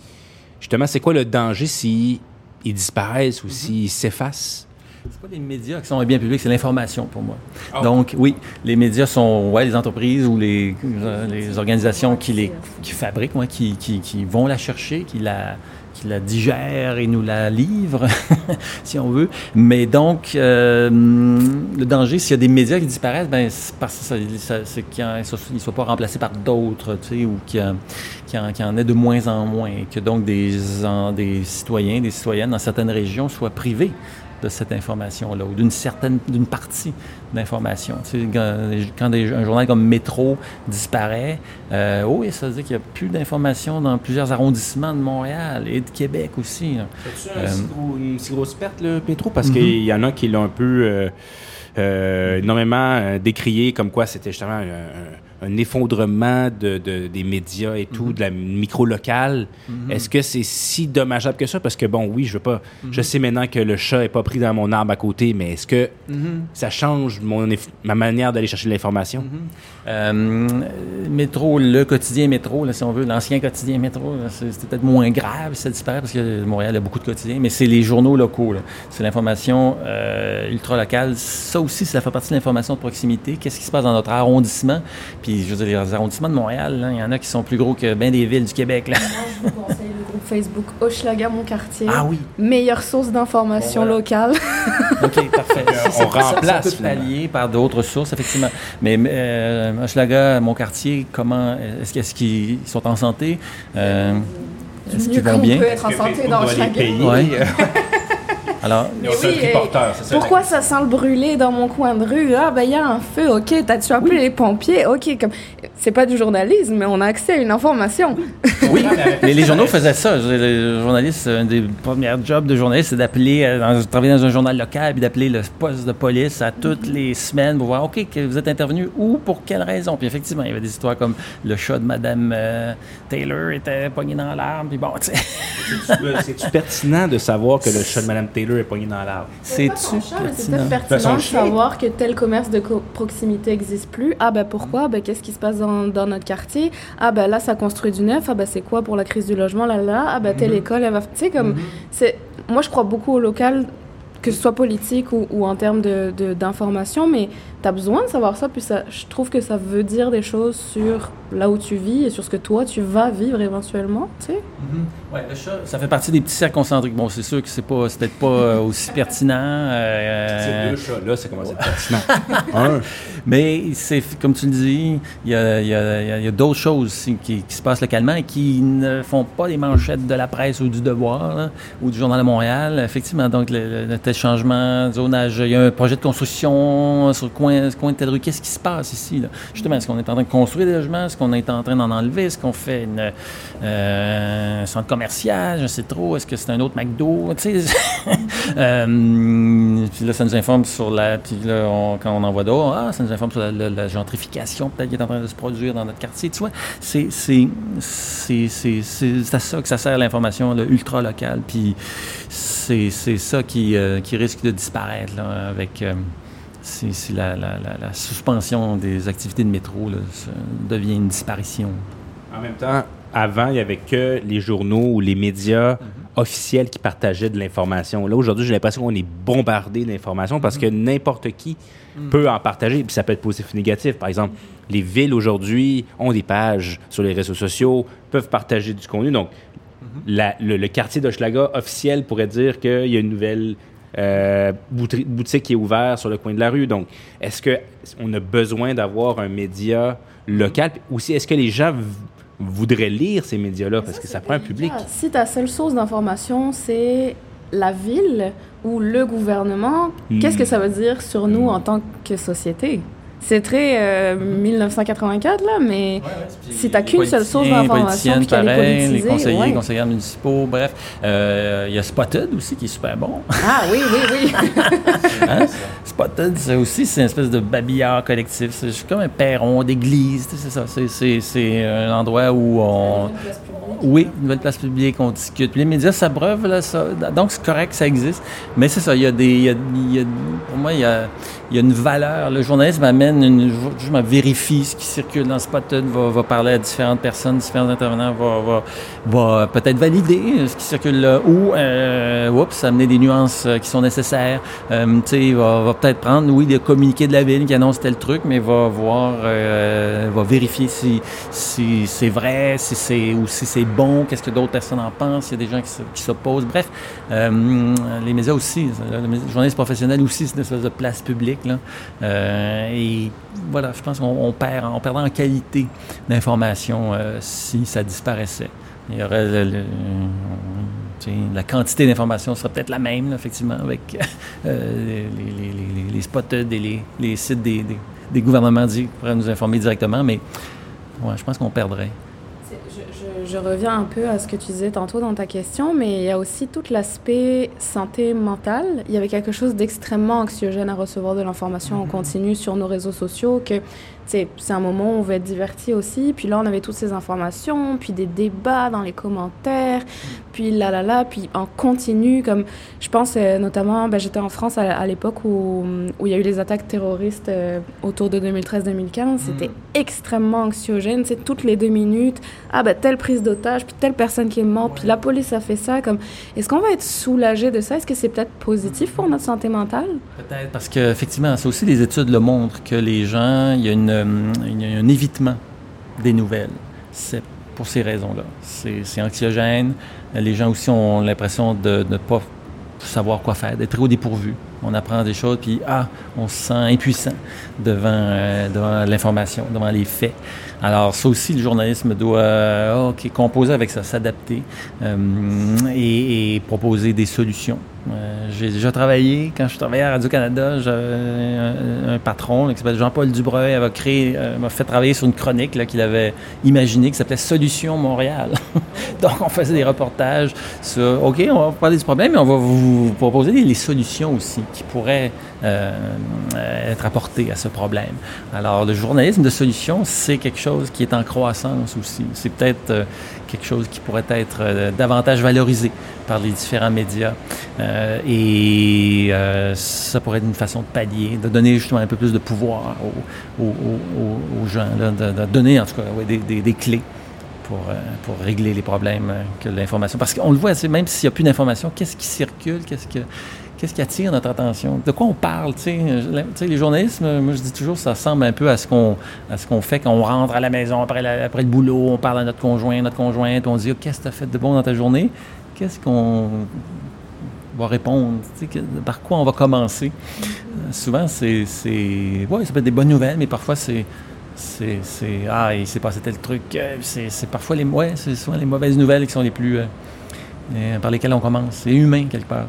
justement, c'est quoi le danger s'ils ils disparaissent ou s'ils s'effacent? C'est pas les médias qui sont un bien public, c'est l'information pour moi. Donc, oui, les médias sont ouais, les entreprises ou les, euh, les organisations qui, les, qui fabriquent, ouais, qui, qui, qui vont la chercher, qui la, qui la digèrent et nous la livrent, [LAUGHS] si on veut. Mais donc, euh, le danger, s'il y a des médias qui disparaissent, ben, c'est parce que ça, ça- c'est qu'ils ne soient pas remplacés par d'autres, tu sais, ou qu'il y, en- y en ait de moins en moins, et que donc des, en- des citoyens, des citoyennes dans certaines régions soient privés de cette information-là, ou d'une certaine, d'une partie d'information. Tu sais, quand, des- un journal comme Métro disparaît, euh, oui, ça veut dire qu'il n'y a plus d'informations dans plusieurs arrondissements de Montréal et de Québec aussi. C'est Euh, une si grosse perte, le métro? Parce qu'il y en a qui l'ont un peu euh, euh, énormément décrié, comme quoi c'était justement un, un- un effondrement de, de- des médias et tout, de la micro locale. Est-ce que c'est si dommageable que ça? Parce que, bon, oui, je veux pas. Je sais maintenant que le chat est pas pris dans mon arbre à côté, mais est-ce que ça change mon, ma manière d'aller chercher de l'information? Euh, métro, le quotidien métro, là, si on veut, l'ancien quotidien métro, c'est peut-être moins grave si ça disparaît parce que Montréal a beaucoup de quotidiens, mais c'est les journaux locaux. C'est l'information euh, ultra locale. Ça aussi, ça fait partie de l'information de proximité. Qu'est-ce qui se passe dans notre arrondissement? Puis, je veux dire, les arrondissements de Montréal, il y en a qui sont plus gros que bien des villes du Québec. Là. Je vous conseille le groupe Facebook Hochelaga Mon Quartier. Ah oui, Meilleure source d'information Bon, voilà. locale. [LAUGHS] OK, parfait. on Ça- ça- remplace, Ça, peut pallier par d'autres sources, effectivement. Mais euh, Hochelaga, mon quartier, comment est-ce, est-ce qu'ils sont en santé? Euh, est-ce qu'ils vont qu'on bien? peut être en santé dans Hochelaga. [LAUGHS] Alors, Mais oui, eh, pourquoi ça sent le brûler dans mon coin de rue? Ah, ben, il y a un feu, ok. T'as-tu appelé les pompiers? Ok, comme. C'est pas du journalisme, mais on a accès à une information. oui, [LAUGHS] mais les journaux faisaient ça. Journalistes, un des premiers jobs de journaliste, c'est d'appeler, euh, dans- travailler dans un journal local, puis d'appeler le poste de police à toutes les semaines pour voir, OK, que vous êtes intervenu où, pour quelle raison? Puis effectivement, il y avait des histoires comme le chat de Madame euh, Taylor était pogné dans l'arbre, puis bon, tu sais. C'est-tu pertinent de savoir que le chat de Mme Taylor est pogné dans l'arbre? C'est-tu C'est pertinent? de savoir que tel commerce de co- proximité n'existe plus. Ah ben pourquoi? Ben qu'est-ce qui se passe dans, dans notre quartier? Ah ben là, ça construit du neuf. Ah ben c'est quoi pour la crise du logement? Là, là. Ah ben telle école, elle va... Tu sais, comme... c'est Moi, je crois beaucoup au local que ce soit politique ou, ou en termes de, d'information mais tu as besoin de savoir ça, puis ça, je trouve que ça veut dire des choses sur là où tu vis et sur ce que toi, tu vas vivre éventuellement, tu sais. Le chat, ça fait partie des petits cercles concentriques. Bon, c'est sûr que c'est pas, peut-être pas euh, aussi pertinent. euh, Ces deux chats-là, c'est comment c'est pertinent. [LAUGHS] Un. Mais c'est comme tu le dis, il y a, il y a- il y a- il y a d'autres choses qui, qui se passent localement et qui ne font pas les manchettes de la presse ou du Devoir là, ou du Journal de Montréal. Effectivement, donc le, le tel changement de zonage, il y a un projet de construction sur le coin, Qu'est-ce qui se passe ici? Justement, est-ce qu'on est en train de construire des logements? Est-ce qu'on est en train d'en enlever? Est-ce qu'on fait une, euh, un centre commercial? Je sais trop. Est-ce que c'est un autre McDo? [LAUGHS] Euh, puis là, ça nous informe sur la... Puis là, quand on envoie dehors, ah, ça nous informe sur la, gentrification peut-être qui est en train de se produire dans notre quartier. Tu vois, c'est à ça que ça sert l'information ultra locale. Puis c'est ça qui, euh, qui risque de disparaître avec... si, si la, la- la- la suspension des activités de métro là, ça devient une disparition. En même temps, avant, il n'y avait que les journaux ou les médias officiels qui partageaient de l'information. Là, aujourd'hui, j'ai l'impression qu'on est bombardé d'informations parce que n'importe qui peut en partager. Puis ça peut être positif ou négatif. Par exemple, les villes aujourd'hui ont des pages sur les réseaux sociaux, peuvent partager du contenu. Donc, la- le, le quartier d'Hochelaga officiel pourrait dire qu'il y a une nouvelle euh, boutique qui est ouverte sur le coin de la rue. Donc, est-ce qu'on a besoin d'avoir un média local? Aussi, est-ce que les gens voudraient lire ces médias-là? Parce que ça prend un public. Si ta seule source d'information, c'est la ville ou le gouvernement, Hmm. qu'est-ce que ça veut dire sur nous en tant que société? C'est très euh, 1984, là, mais si t'as qu'une seule source d'information puis qu'elle est pareil, les conseillers, ouais. conseillères municipaux, bref. Euh, Il y a Spotted aussi qui est super bon. Ah oui, oui, oui. [LAUGHS] Hein? Spotted, c'est aussi, c'est une espèce de babillard collectif. C'est comme un perron d'église, c'est ça. C'est- un endroit où on... Oui, une nouvelle place publique, on discute. Puis les médias s'abreuvent, là, ça. Donc, c'est correct, ça existe. Mais c'est ça, il y a des... il y a- il y a- pour moi, il y a, il y a une valeur. Le journalisme amène une... Je, je vérifie ce qui circule dans Spotted, va, va parler à différentes personnes, différents intervenants, va, va, va peut-être valider ce qui circule là, ou, euh, oups, amener des nuances euh, qui sont nécessaires. Euh, tu sais, va, va peut-être prendre, oui, des communiqués de la ville qui annoncent tel truc, mais va voir, euh, va vérifier si, si c'est vrai, si c'est ou si c'est bon, qu'est-ce que d'autres personnes en pensent. Il y a des gens qui s'opposent. Bref, euh, les médias aussi, le journaliste professionnel aussi, c'est une espèce de place publique. Euh, et voilà, je pense qu'on on perd, on perdrait en qualité d'information euh, si ça disparaissait. Il y aurait la quantité d'informations serait peut-être la même, effectivement, avec euh, les, les, les, les, et les, sites des, gouvernements qui pourraient nous informer directement, mais je pense qu'on perdrait. Je, reviens un peu à ce que tu disais tantôt dans ta question, mais il y a aussi tout l'aspect santé mentale. Il y avait quelque chose d'extrêmement anxiogène à recevoir de l'information en continu sur nos réseaux sociaux, que c'est un moment où on veut être diverti aussi. Puis là, on avait toutes ces informations, puis des débats dans les commentaires, puis là, là, là, puis en continu, comme je pense euh, notamment, ben, j'étais en France à, à l'époque où, où il y a eu les attaques terroristes euh, autour de 2013-2015. C'était extrêmement anxiogène. C'est toutes les deux minutes. Ah, ben, telle prise d'otage, puis telle personne qui est morte, puis la police a fait ça. Comme, est-ce qu'on va être soulagé de ça? Est-ce que c'est peut-être positif pour notre santé mentale? Peut-être parce qu'effectivement, ça aussi, les études le montrent que les gens, il y a, une, un évitement des nouvelles. C'est pour ces raisons-là. C'est anxiogène. Les gens aussi ont l'impression de ne pas savoir quoi faire, d'être au dépourvu. On apprend des choses, puis ah, on se sent impuissant devant, euh, devant l'information, devant les faits. Alors, ça aussi, le journalisme doit euh, composer avec ça, s'adapter euh, et proposer des solutions. Euh, J'ai déjà travaillé, quand je travaillais à Radio-Canada, j'avais un, patron là, qui s'appelle Jean-Paul Dubreuil, avait créé, euh, m'a fait travailler sur une chronique qu'il avait imaginée qui s'appelait Solution Montréal. [LAUGHS] Donc, on faisait des reportages sur, OK, on va parler du problème, mais on va vous, proposer les, solutions aussi qui pourraient euh, euh, être apportées à ce problème. Alors, le journalisme de solution, c'est quelque chose qui est en croissance aussi. C'est peut-être quelque chose qui pourrait être euh, davantage valorisé par les différents médias. Euh, et euh, ça pourrait être une façon de pallier, de donner justement un peu plus de pouvoir aux, gens, de, donner en tout cas des, clés pour, régler les problèmes que l'information. Parce qu'on le voit, même s'il n'y a plus d'information, qu'est-ce qui circule, qu'est-ce que Qu'est-ce qui attire notre attention? De quoi on parle? Tu sais, Je- tu sais, les journalistes, moi je dis toujours, ça ressemble un peu à ce qu'on qu'on fait quand on rentre à la maison après, le boulot, on parle à notre conjoint, notre conjointe, on dit, Oh, qu'est-ce que tu as fait de bon dans ta journée? Qu'est-ce qu'on va répondre? Par quoi on va commencer? Euh, souvent, c'est. Ouais, ça peut être des bonnes nouvelles, mais parfois, c'est. C'est, ah, il s'est passé tel truc. euh, C'est, parfois les, ouais, souvent les mauvaises nouvelles qui sont les plus. euh, par lesquelles on commence. C'est humain, quelque part.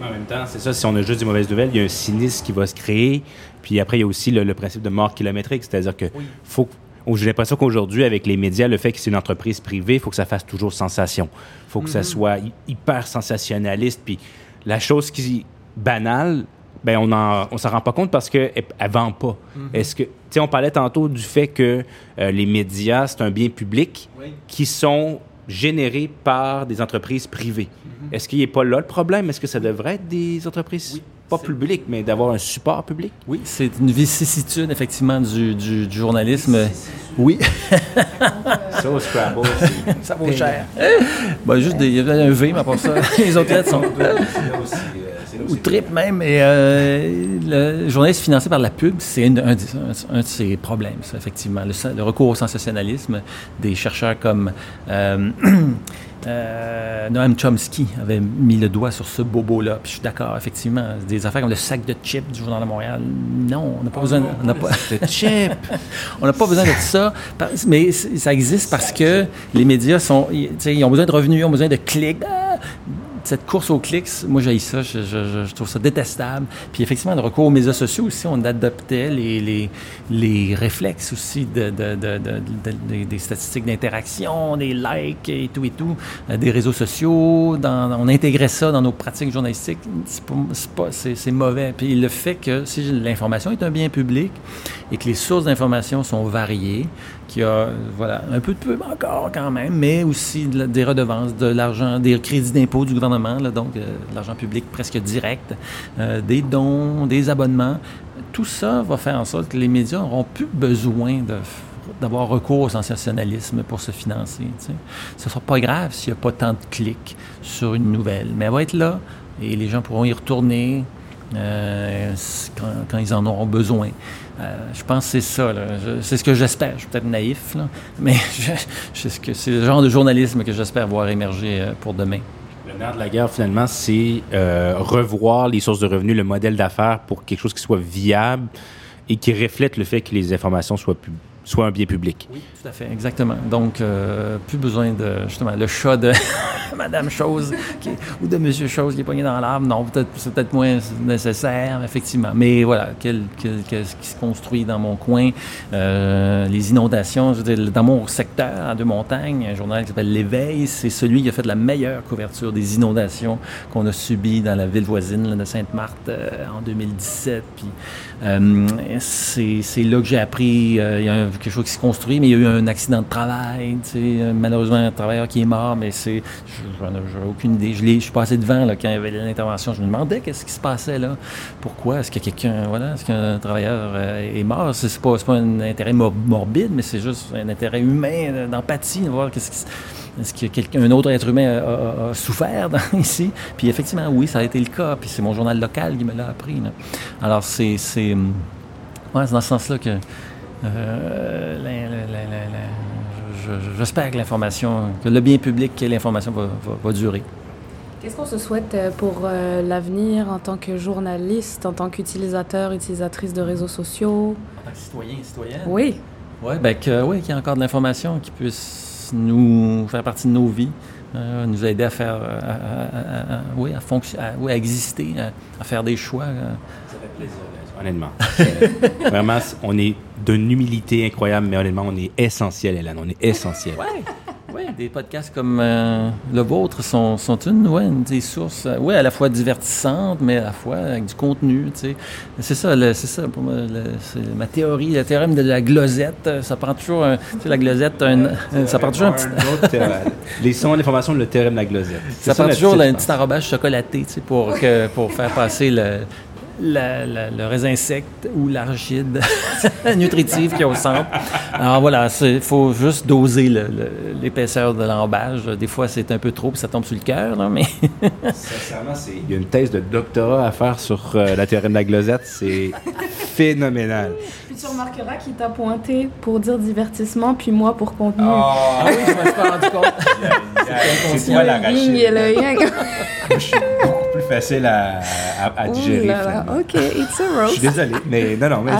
Mais en même temps, c'est ça, si on a juste des mauvaises nouvelles, il y a un cynisme qui va se créer. Puis après, il y a aussi le, le principe de mort kilométrique, c'est-à-dire que faut j'ai l'impression qu'aujourd'hui, avec les médias, le fait que c'est une entreprise privée, il faut que ça fasse toujours sensation. Il faut que ça soit hy- hyper sensationnaliste. Puis la chose qui est banale, ben on on s'en rend pas compte parce qu'elle ne vend pas. Est-ce que, tu on parlait tantôt du fait que euh, les médias, c'est un bien public qui sont générés par des entreprises privées. Est-ce qu'il n'est pas là le problème? Est-ce que ça devrait être des entreprises, pas publiques, mais d'avoir un support public? Oui, c'est une vicissitude, effectivement, du, du- du journalisme. Oui, [LAUGHS] Ça, au Scrabble, ça vaut cher. Ben, juste des, il y avait un V, mais pas ça. [LAUGHS] Les autres lettres sont. Ou trip même. Et euh, le journaliste financé par la pub, c'est un, un- un de ses problèmes, ça, effectivement. Le recours au sensationnalisme des chercheurs comme euh, [CLEARS THROAT] euh, Noam Chomsky avait mis le doigt sur ce bobo-là. Puis je suis d'accord, effectivement. Des affaires comme le sac de chips du Journal de Montréal. Non, on n'a pas besoin. de- On n'a pas, de chip. [LAUGHS] on n'a pas besoin de ça, mais ça existe parce que les médias sont, ils, ont besoin de revenus, ils ont besoin de clics. Cette course aux clics, moi j'ai ça, je, trouve ça détestable. Puis effectivement, le recours aux médias sociaux aussi, on adoptait les, les, les réflexes aussi de, de- de- de- de- des- statistiques d'interaction, des likes et tout et tout, euh, des réseaux sociaux. On intégrait ça dans nos pratiques journalistiques. C'est mauvais. Puis le fait que si l'information est un bien public et que les sources d'information sont variées, qu'il y a voilà, un peu de pub encore quand même, mais aussi des redevances, de l'argent, des crédits d'impôt du gouvernement, donc euh, l'argent public presque direct, euh, des dons, des abonnements. Tout ça va faire en sorte que les médias n'auront plus besoin d'avoir recours au sensationnalisme pour se financer. Ce ne sera pas grave s'il n'y a pas tant de clics sur une nouvelle, mais elle va être là et les gens pourront y retourner euh, quand, ils en auront besoin. Je pense que c'est ça. C'est ce que j'espère. Je suis peut-être naïf, mais [LAUGHS] c'est ce le genre de journalisme que j'espère voir émerger pour demain. Le de la guerre, finalement, c'est euh, revoir les sources de revenus, le modèle d'affaires pour quelque chose qui soit viable et qui reflète le fait que les informations soient, pub- soient un bien public. Oui, tout à fait, exactement. Donc, euh, plus besoin de, justement, le chat de [LAUGHS] Madame Chose ou de Monsieur Chose qui est pogné dans l'arbre. Non, peut-être, c'est peut-être moins nécessaire, effectivement. Mais voilà, quel- quel- qu'est-ce qui se construit dans mon coin? Euh, les inondations, je veux dire, dans mon secteur, à Deux-Montagnes, un journal qui s'appelle L'Éveil, c'est celui qui a fait la meilleure couverture des inondations qu'on a subies dans la ville voisine là, de Sainte-Marthe euh, en 2017. Puis, euh, c'est, là que j'ai appris, il y a un- quelque chose qui se construit, mais il y a eu un accident de travail, euh, malheureusement un travailleur qui est mort, mais c'est, je- j'en ai, j'aurais aucune idée. Je, suis passé devant là, quand il y avait l'intervention, je me demandais qu'est-ce qui se passait là, pourquoi, est-ce que quelqu'un, voilà, est-ce qu'un travailleur euh, est mort, c'est, pas, pas un intérêt mor- morbide, mais c'est juste un intérêt humain, euh, d'empathie, de voir qu'est-ce qui est-ce que quelqu'un, un autre être humain a, souffert [LAUGHS] ici? Puis effectivement, oui, ça a été le cas. Puis c'est mon journal local qui me l'a appris. Alors c'est, hum, c'est dans ce sens-là que euh, la- la- la- la- la- je- je- j'espère que l'information, que le bien public et l'information va, va- va durer. Qu'est-ce qu'on se souhaite euh, pour euh, l'avenir en tant que journaliste, en tant qu'utilisateur, utilisatrice de réseaux sociaux? En tant que citoyen, citoyenne? Oui. Oui, ben que, ouais, qu'il y ait encore de l'information qui puisse nous faire partie de nos vies, euh, nous aider à faire, à, à- à- à- oui, à oui, exister, à, à faire des choix. Ça fait plaisir, honnêtement. Euh, Vraiment, on est d'une humilité incroyable, mais honnêtement, on est essentiel, Hélène. On est essentiel. Oui, des podcasts comme euh, le vôtre sont, sont une, ouais, une des sources, euh, ouais, à la fois divertissantes, mais à la fois avec du contenu, tu sais. C'est ça, le- c'est ça pour moi, le- c'est ma théorie, le théorème de la glosette, ça prend toujours un, tu sais, la glosette, un- ça prend toujours un petit. [LAUGHS] Les sons d'information, le théorème de la glosette. Ça prend toujours un petit enrobage chocolaté, tu sais, pour, que, pour faire passer le, la- la- le raisin sec ou l'arachide [LAUGHS] nutritive qui est au centre. Alors voilà, il faut juste doser le- le- l'épaisseur de l'emballage. Des fois, c'est un peu trop, puis ça tombe sur le cœur, là, mais [LAUGHS] Sincèrement, c'est- il y a une thèse de doctorat à faire sur euh, la théorie de la glosette. C'est phénoménal. Puis tu remarqueras qu'il t'a pointé pour dire divertissement, puis moi pour contenu. Ah oui, je me suis pas rendu compte. [LAUGHS] c'est toi le yin et le yang. Je suis facile à, à- à Ouh digérer. là finalement. ok, it's a Je suis roast. désolé, mais non, non, mais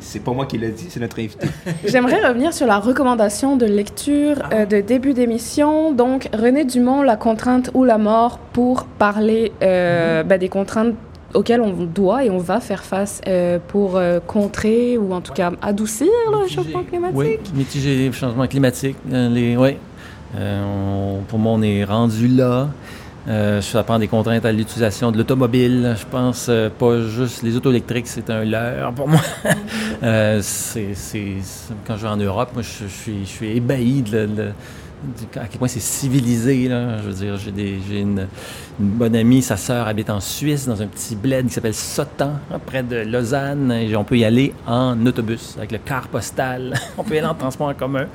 c'est, pas moi qui l'ai dit, c'est notre invité. [LAUGHS] J'aimerais revenir sur la recommandation de lecture euh, de début d'émission. Donc, René Dumont, La contrainte ou la mort, pour parler euh, ben, des contraintes auxquelles on doit et on va faire face euh, pour euh, contrer ou en tout cas adoucir le réchauffement climatique. Oui, mitiger les changements climatiques. euh, les, oui. Euh, on- pour moi, on est rendu là. Euh, ça prend des contraintes à l'utilisation de l'automobile. Je pense euh, pas juste les autos électriques, c'est un leurre pour moi. [LAUGHS] Euh, quand je vais en Europe, moi, je, suis, ébahi de, à quel point c'est civilisé. Je veux dire, j'ai, une, bonne amie, sa sœur habite en Suisse, dans un petit bled qui s'appelle Sotan, près de Lausanne. Et on peut y aller en autobus, avec le car postal. [LAUGHS] on peut y aller en transport en commun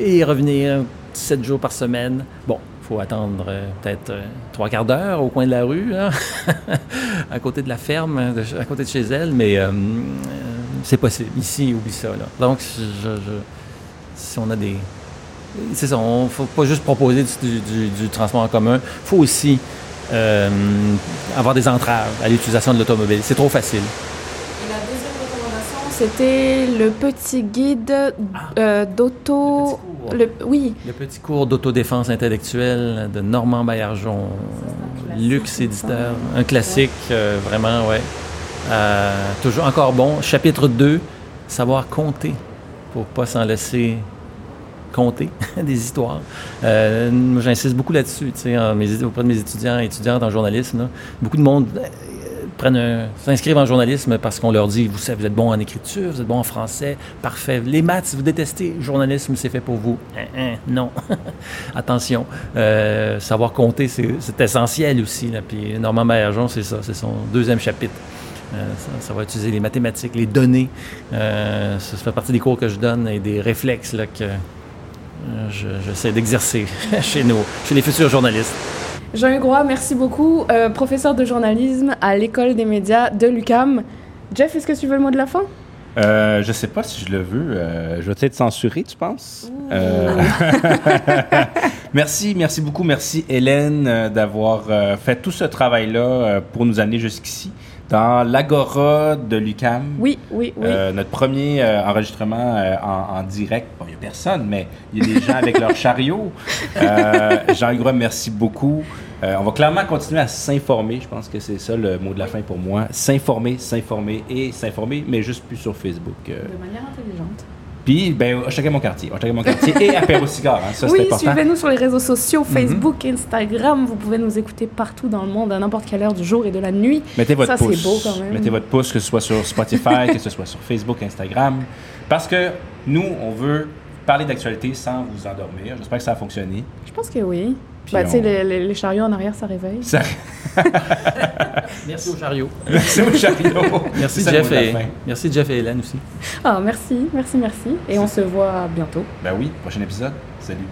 et revenir sept jours par semaine. Bon, faut attendre euh, peut-être euh, trois quarts d'heure au coin de la rue, là, [LAUGHS] à côté de la ferme, de- à côté de chez elle, mais euh, c'est possible. Ici, oublie ça. Là. Donc, je, je- si on a des... C'est ça, on ne faut pas juste proposer du, du- du transport en commun, il faut aussi euh, avoir des entraves à l'utilisation de l'automobile. C'est trop facile. Et la deuxième recommandation, c'était le petit guide euh, d'auto. Le petit cours. le- Oui, Le petit cours d'autodéfense intellectuelle de Normand Baillargeon, luxe éditeur, un classique, euh, vraiment, ouais. Euh, toujours encore bon. Chapitre 2, savoir compter pour pas s'en laisser compter [LAUGHS] des histoires. Euh, J'insiste beaucoup là-dessus, tu sais, auprès de mes étudiants et étudiantes en journalisme. là. Beaucoup de monde s'inscrivent en journalisme parce qu'on leur dit, vous savez, vous êtes bon en écriture, vous êtes bon en français, parfait. Les maths, vous détestez, journalisme, c'est fait pour vous. Hein, hein, non. [LAUGHS] Attention. Euh, savoir compter, c'est essentiel aussi. Là. Puis Normand Baillargeon, c'est ça, c'est son deuxième chapitre. Euh, ça, va utiliser les mathématiques, les données. Euh, ça, fait partie des cours que je donne et des réflexes là, que je- j'essaie d'exercer [LAUGHS] chez nous, chez les futurs journalistes. Jean Hugrois, merci beaucoup. Euh, professeur de journalisme à l'École des médias de l'UCAM. Jeff, est-ce que tu veux le mot de la fin? Euh, je sais pas si je le veux. Euh, je vais peut-être censurer, tu penses? Euh, [LAUGHS] merci, merci beaucoup. Merci Hélène d'avoir fait tout ce travail-là pour nous amener jusqu'ici dans l'Agora de l'UCAM. Oui, oui, oui. Euh, notre premier euh, enregistrement euh, en, en direct, bon, il n'y a personne, mais il y a des gens avec leur [LAUGHS] chariot. Euh, Jean-Hugues, merci beaucoup. Euh, on va clairement continuer à s'informer. Je pense que c'est ça le mot de la fin pour moi. S'informer, s'informer et s'informer, mais juste plus sur Facebook. euh. De manière intelligente. Puis, ben, chacun mon quartier. Chacun mon quartier et apéro cigare. hein. Ça, c'est Oui, important. Mhm. suivez-nous sur les réseaux sociaux, Facebook, Instagram. Vous pouvez nous écouter partout dans le monde, à n'importe quelle heure du jour et de la nuit. Mettez votre Ça, c'est pouce. beau quand même. Mettez votre pouce, que ce soit sur Spotify, que ce soit sur Facebook, Instagram. Parce que nous, on veut parler d'actualité sans vous endormir. J'espère que ça a fonctionné. Je pense que oui. Bah, tu sais, on- les, les- les chariots en arrière, ça réveille. Ça... [LAUGHS] Merci au chariot. Merci au chariot. Merci Jeff, et, merci Jeff et Hélène aussi. Ah, merci, merci, merci. Et on se voit bientôt. Ben oui, prochain épisode. Salut.